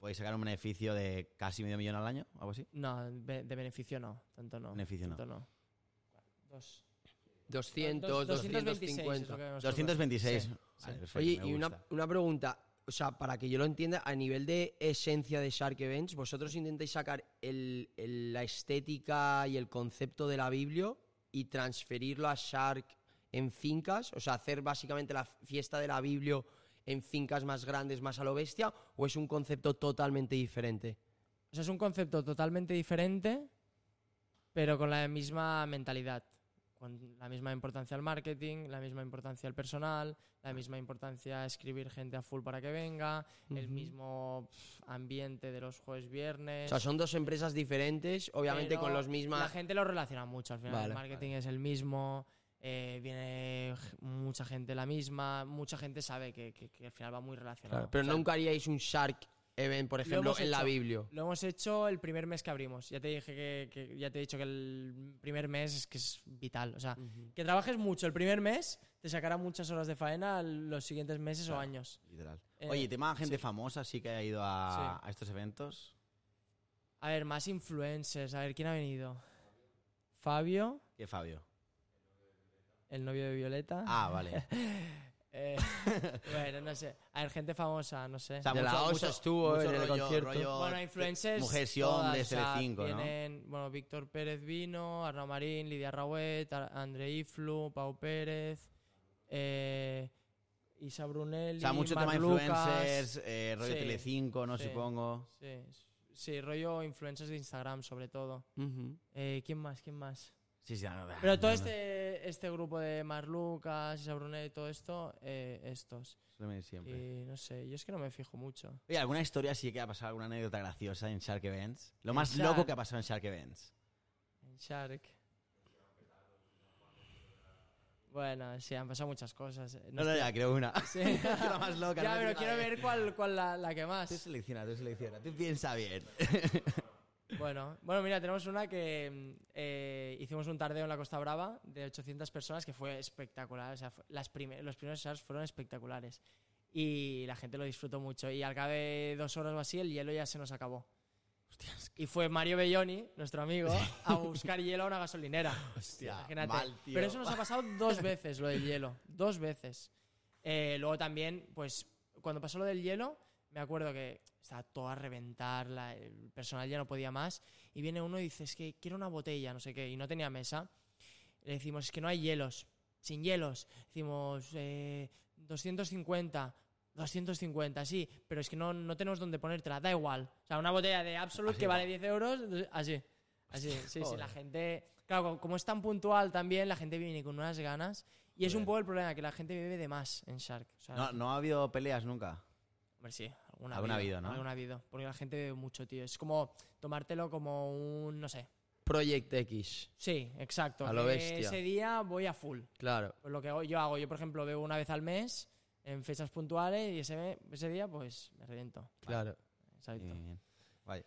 podéis sacar un beneficio de casi medio millón al año, algo así. No, de beneficio no, tanto no. Beneficio no. tanto no. Dos. 200, Dos- 250. es lo que hemos 226. Sí, Vale, sí. perfecto, Oye, y una, una pregunta, o sea, para que yo lo entienda, a nivel de esencia de Shark Events, ¿vosotros intentáis sacar el- el- la estética y el concepto de la Biblia y transferirlo a Shark en fincas? O sea, hacer básicamente la fiesta de la Biblia en fincas más grandes, más a lo bestia, o es un concepto totalmente diferente? O sea, es un concepto totalmente diferente, pero con la misma mentalidad. Con la misma importancia al marketing, la misma importancia al personal, la misma importancia a escribir gente a full para que venga, el mismo ambiente de los jueves O viernes. sea, son dos empresas diferentes, obviamente con los La mismas... gente lo relaciona mucho al final. Vale, el marketing es el mismo, eh, viene mucha gente la misma, mucha gente sabe que, que- que al final va muy relacionado. Claro, pero O sea, nunca haríais un Shark Event, por Lo ejemplo, en la. Biblia. Lo hemos hecho el primer mes que abrimos. Ya te dije que, que- ya te he dicho que el primer mes es que es vital. O sea, que trabajes mucho el primer mes te sacará muchas horas de faena los siguientes meses o años. Literal. Eh, Oye, tema gente sí. famosa, sí que ha ido a, Sí. a estos eventos. A ver, más influencers. A ver, ¿quién ha venido? Fabio, ¿Qué, Fabio? El novio de Violeta. Ah, vale. Eh, bueno, no sé. A ver, gente famosa, no sé. O sea, De la OSA estuvo en el concierto. Bueno, influencers. Mujer Sion de o sea, Telecinco, ¿no? vienen, Bueno, Víctor Pérez vino, Arnau Marín, Lidia Rauet, Ar- André Iflu, Pau Pérez, eh, Isa Brunelli. O sea, mucho tema Lucas. influencers, eh, rollo Sí, Telecinco, ¿no? sí. Supongo. Sí, sí, rollo influencers de Instagram, sobre todo. Eh, ¿Quién más? ¿Quién más? Sí, sí, no, Pero todo no, no. este, este grupo de Marlucas, Brunet y todo esto, eh, estos. Siempre. Y no sé, yo es que no me fijo mucho. Oye, ¿alguna historia sí que ha pasado, alguna anécdota graciosa en Shark Events? Lo más Shark. loco que ha pasado en Shark Events. En Shark. Bueno, sí, han pasado muchas cosas. No, no, estoy- ya, creo una. Sí. la más loca. ya, no pero quiero ver cuál, cuál la, la que más. Tú selecciona, tú selecciona. Tú piensa bien. Bueno, bueno, mira, tenemos una que mm, eh, hicimos un tardeo en la Costa Brava de 800 personas que fue espectacular. O sea, fue- las los primeros SARS fueron espectaculares. Y la gente lo disfrutó mucho. Y al cabo de dos horas o así, el hielo ya se nos acabó. Y fue Mario Belloni, nuestro amigo, a buscar hielo a una gasolinera. Hostia, Imagínate. mal, tío. Pero eso nos ha pasado dos veces, lo del hielo. Dos veces. Eh, luego también, pues, cuando pasó lo del hielo, me acuerdo que estaba todo a reventar, la- el personal ya no podía más. Y viene uno y dice, es que quiero una botella, no sé qué, y no tenía mesa. Le decimos, es que no hay hielos, sin hielos. Decimos, eh, 250. 250, sí, pero es que no, no tenemos dónde ponértela, da igual. O sea, una botella de Absolute que vale 10 euros, así. Así, sí, sí, la gente. Claro, co- como es tan puntual también, la gente viene con unas ganas. Y es un poco el problema, que la gente bebe de más en Shark. O sea, No, no ha habido peleas nunca. Hombre, sí, ha habido, ¿no? Alguna ha habido. Porque la gente bebe mucho, tío. Es como tomártelo como un. No sé. Project X. Sí, exacto. A lo bestia. Ese día voy a full. Claro. Pues lo que hago- yo hago, yo por ejemplo bebo una vez al mes en fechas puntuales y ese, ese día pues me reviento. Claro. Exacto. Bien, bien. Vale.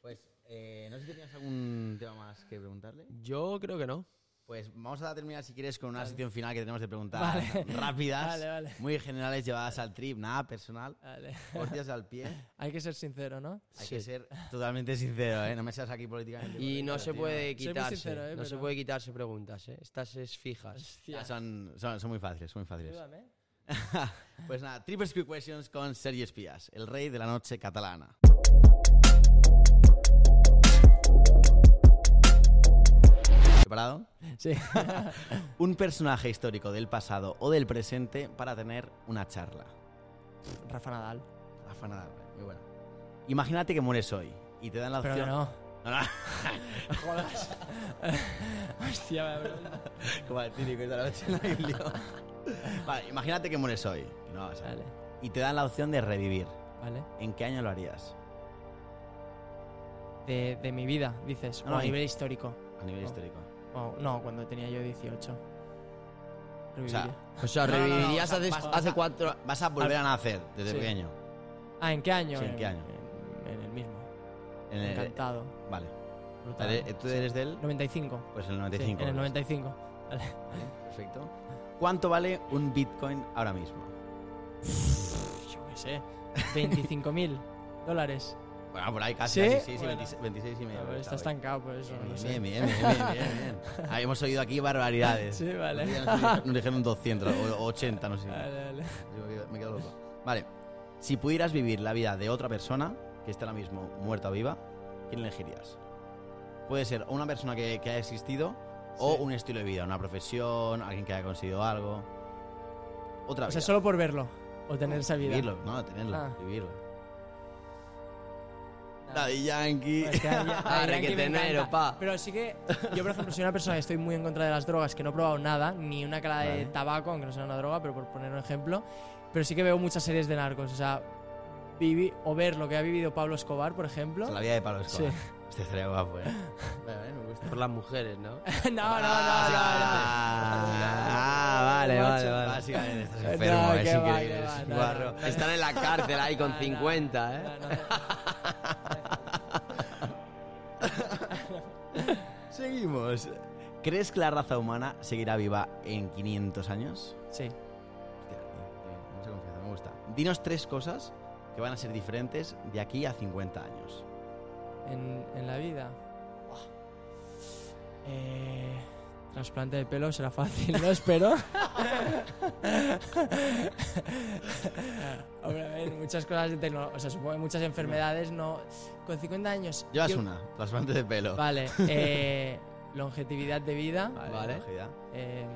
Pues, eh, no sé si tenías algún tema más que preguntarle. Yo creo que no. Pues vamos a terminar, si quieres, con una sección final que tenemos de preguntas Vale. rápidas, Vale, vale. muy generales, llevadas al trip, nada personal, Vale. hostias al pie. Hay que ser sincero, ¿no? Hay Sí. que ser totalmente sincero, ¿eh? No me seas aquí políticamente. Y no correcto, se puede quitarse. sincero, eh, no se puede quitarse preguntas, ¿eh? Estas es fijas. Ah, son, son, son muy fáciles, son muy fáciles. Ayúdame. pues nada, Triple Quick Questions con Sergio Espías, el rey de la noche catalana. ¿Preparado? Sí. Un personaje histórico del pasado o del presente para tener una charla. Rafa Nadal. Rafa Nadal, muy buena. Imagínate que mueres hoy y te dan la Pero opción. que no. No, no. No jodas. Hostia, me Como el típico noche en la. Vale, imagínate que mueres hoy. que no, o sea, Vale, Y te dan la opción de revivir. vale. ¿En qué año lo harías? De, de mi vida, dices. No, o a nivel histórico. A nivel Oh. histórico. O- no, cuando tenía yo 18. O sea, Reviviría. O sea, No, no, no, revivirías o sea, hace, vas- hace cuatro... Vas a volver a nacer desde Sí. pequeño. ah, ¿en qué año? sí, ¿en qué año? En, en el mismo. En el- Encantado. vale. brutal. ¿Tú Sí. eres del? 95. Pues el Sí, 95. en el 95. Vale. Perfecto. ¿Cuánto vale un Bitcoin ahora mismo? Yo qué sé. 25.000 dólares. Bueno, por ahí casi, ¿Sí? casi, sí, sí, Bueno. 26, 26 y medio. Ver, está estancado por eso. no sé. Bien, bien, bien, bien, bien, bien, bien. Ah, hemos oído aquí barbaridades. Sí, vale. Nos dijeron- nos dijeron 200 o 80, no sé. Vale, vale. Yo me quedo- loco. Vale. Si pudieras vivir la vida de otra persona, que esté ahora mismo muerta o viva, ¿quién elegirías? Puede ser una persona que, que haya existido o Sí. un estilo de vida, una profesión, alguien que haya conseguido algo. Otra O sea, vida. solo por verlo. O tener esa vida. Vivirlo, no, tenerlo, Ah. vivirlo. Daddy Yankee. Es que a- a- a Ahora Yankee que me tener, encanta. pa. Pero sí que yo, por ejemplo, soy una persona que estoy muy en contra de las drogas, que no he probado nada, ni una cala de tabaco, aunque no sea una droga, pero por poner un ejemplo. Pero sí que veo muchas series de narcos. O sea, vivi- o ver lo que ha vivido Pablo Escobar, por ejemplo. La vida de Pablo Escobar. Sí. Este estaría guapo, ¿eh? Me gusta. Por las mujeres, ¿no? no, no, no, no, Ah, vale, vale, vale. Básicamente estás No, enfermo, es que va, increíble. que va, no, guarro. no, no. Están en la cárcel ahí con No, no, 50, ¿eh? no, no. Seguimos. ¿Crees que la raza humana seguirá viva en 500 años? Sí. Hostia, mucha confianza, me gusta. Dinos tres cosas que van a ser diferentes de aquí a 50 años. En, en la vida. Buah. Eh, trasplante de pelo será fácil, ¿no? Espero. Hombre, a ver, muchas cosas de tecnología. O sea, supongo que muchas enfermedades no. Con 50 años. Llevas yo- una, trasplante de pelo. Vale. eh, longevidad de vida. Vale. longevidad. eh,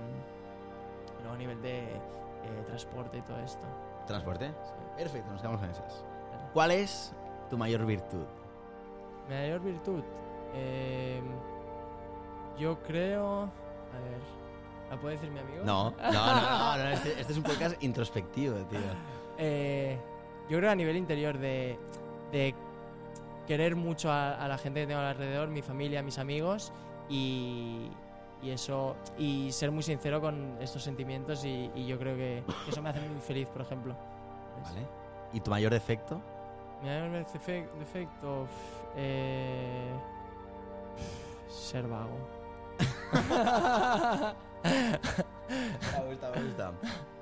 y luego a nivel de eh, transporte y todo esto. ¿Transporte? Sí. Perfecto, nos quedamos con esas. Vale. ¿Cuál es tu mayor virtud? Mi mayor virtud. eh, Yo creo. A ver. ¿La puede decir mi amigo? No, no, no, no, no, este, este es un podcast introspectivo, tío. Eh, yo creo a nivel interior de, de querer mucho a, a la gente que tengo alrededor, mi familia, mis amigos y, y eso y ser muy sincero con estos sentimientos y, y yo creo que eso me hace muy feliz, por ejemplo. ¿Y tu mayor defecto? Mi mayor defe- defecto eh, ser vago. Me gusta, me gusta.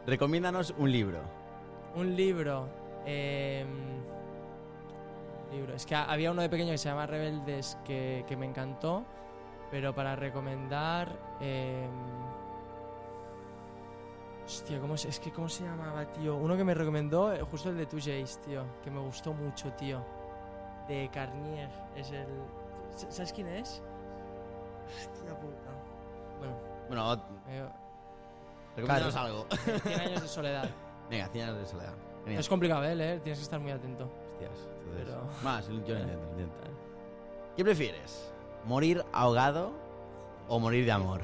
Recomiéndanos un libro. Un libro. em, libro. Es que ha- había uno de pequeño que se llama Rebeldes que, que me encantó. Pero para recomendar. em, hostia, ¿cómo se, es que ¿cómo se llamaba, tío? Uno que me recomendó, eh, justo el de Two Jays, tío. Que me gustó mucho, tío. De Carnier. Es el. ¿Sabes quién es? Hostia puta. Bueno, Bueno, eh, recomiéndanos algo. 100 años de soledad. Venga, 100 años de soledad. Genial. Es complicado leer, tienes que estar muy atento. Hostias, entonces- Pero- Más, yo lo intento, lo intento. ¿Qué prefieres? ¿Morir ahogado o morir de amor?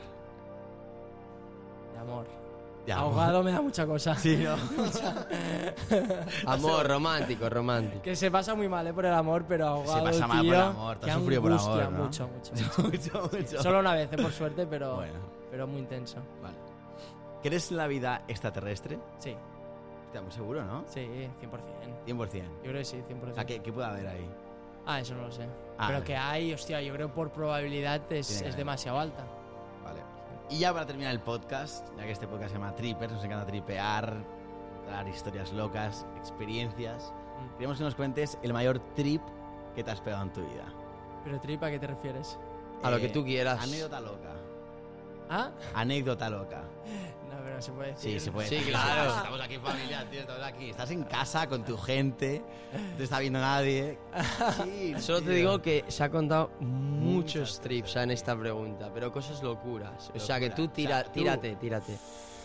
De amor. De amor. Ahogado me da mucha cosa. Sí, ¿no? Amor, romántico, romántico. Que se pasa muy mal ¿eh? por el amor, pero ahogado, pasa mal por el amor, te has sufrido por amor, ¿no? Mucho, mucho, mucho. mucho, mucho. Solo una vez, ¿eh? por suerte, pero, Bueno, pero muy intenso. vale. ¿Crees en la vida extraterrestre? Sí, Hostia, muy seguro, ¿no? sí, 100%. 100%. Yo creo que sí, 100%. O sea, ¿qué, qué puede haber ahí? Ah, eso no lo sé. Ah, pero vale. que hay, hostia, yo creo por probabilidad es, es demasiado alta. Vale. Y ya para terminar el podcast, ya que este podcast se llama Trippers, nos encanta tripear, dar historias locas, experiencias. Mm. Queremos que nos cuentes el mayor trip que te has pegado en tu vida. Pero tripa, ¿a qué te refieres? A lo que tú quieras. Anécdota loca. ¿Ah? Anécdota loca. Pero se puede decir. Sí, se puede. Sí, decir. claro. Estamos aquí familia, tío, estamos aquí. Estás en casa con tu gente, no te está viendo nadie. Sí, Solo te digo que se ha contado muchos Muchas trips cosas. en esta pregunta, pero cosas locuras. O sea que tú tira, O sea, tú- tírate, tírate.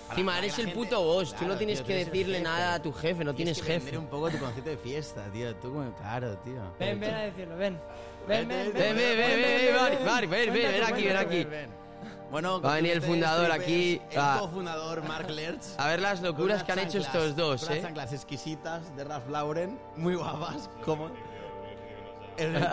Encima, que eres el gente- puto boss, tú no tienes tío, que decirle nada a tu jefe, no tienes, que vender jefe. un poco tu concepto de fiesta, tío. Tú como, claro, tío. Ven, ven a decirlo, ven. Ven, ven, ven. Ven, ven, ven, ven, ven, Mari, Mari, ven, ven, ven aquí, ven aquí. Bueno, Va a venir el fundador aquí, El va. cofundador Mark Lertz. A ver las locuras que han hecho estos dos, unas eh. chanclas exquisitas de Ralph Lauren, muy guapas, como... El.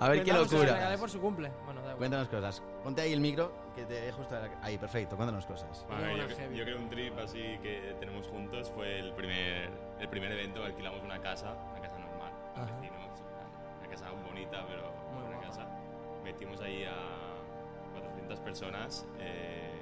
A ver qué locura. por su cumple. Bueno, da. Cuéntanos cosas. Ponte ahí el micro, que te dejo estar ahí. Perfecto, cuéntanos cosas. Una yo, yo creo un trip así que tenemos juntos fue el primer, el primer evento, alquilamos una casa, una casa normal, vecinos, una casa bonita, pero Muy una guapa. casa. Metimos ahí a 400 personas eh,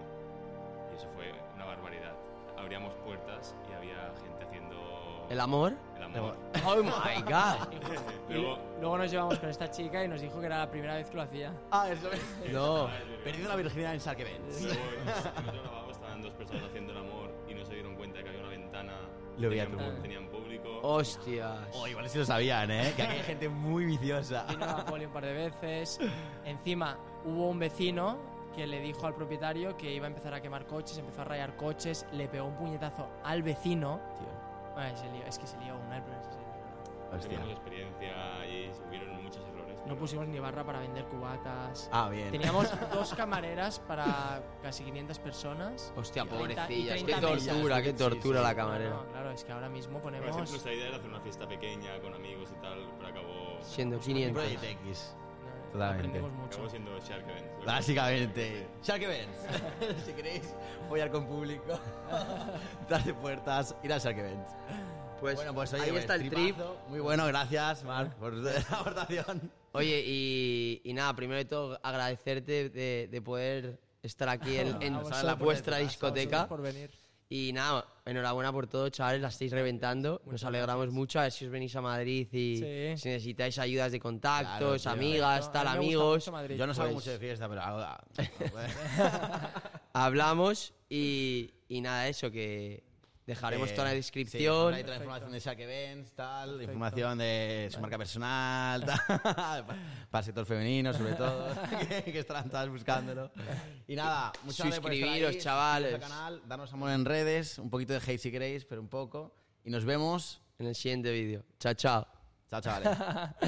y eso fue una barbaridad. Abríamos puertas y había gente haciendo ¿El amor? el amor. Oh my god. Luego, luego nos llevamos con esta chica y nos dijo que era la primera vez que lo hacía. Ah, eso No. Perdiendo la virginidad en Shark Events. luego lavabo estaban dos personas haciendo el amor y no se dieron cuenta que había una ventana, Lo veía tenían, todo el mundo. tenían público. Hostias. Oh, igual sí lo sabían, ¿eh? Que aquí hay gente muy viciosa. Vino a Poli un par de veces. Encima hubo un vecino que le dijo al propietario que iba a empezar a quemar coches, empezó a rayar coches, le pegó un puñetazo al vecino. Tío, Ay, se lió, es que se lió una, se lió hostia. Teníamos experiencia y hubieron muchos errores. No pero- pusimos ni barra para vender cubatas. Ah, bien. Teníamos dos camareras para casi 500 personas. Hostia, Y 30 y pobrecillas. Qué 30 mesas. tortura, qué tortura sí. la camarera. no, claro, es que ahora mismo Por ponemos. ejemplo, nuestra idea era hacer una fiesta pequeña con amigos y tal, pero acabó, Siendo Project 500. X. Totalmente. Aprendimos mucho. siendo Shark Events. Básicamente. Shark Events. si queréis follar con público, darle puertas, ir a Shark Events. Pues, bueno, pues oye, ahí está el trip. tripazo. Muy bueno, gracias, Marc, por la aportación. Oye, y, y nada, primero de todo agradecerte de, de poder estar aquí en, en por vuestra discoteca. por venir. Y nada, enhorabuena por todo, chavales, la estáis reventando. Nos alegramos mucho, a ver si os venís a Madrid y Sí. si necesitáis ayudas de contactos, Claro, tío. amigas, tal, amigos. Madrid. Yo no salgo Pues- mucho de fiesta, pero ahora... Hablamos y, y nada, eso, que dejaremos Eh, toda la Sí, descripción. ahí toda la información de Shark Events, tal, información de su marca personal, tal, para el sector femenino, sobre todo, que, que estarán todas buscándolo. Y nada, muchas gracias por estar ahí, Suscribiros, chavales. suscribiros al canal, darnos amor en redes, un poquito de hate si queréis, pero un poco. Y nos vemos. en el siguiente vídeo. Chao, chao. Chao, chavales.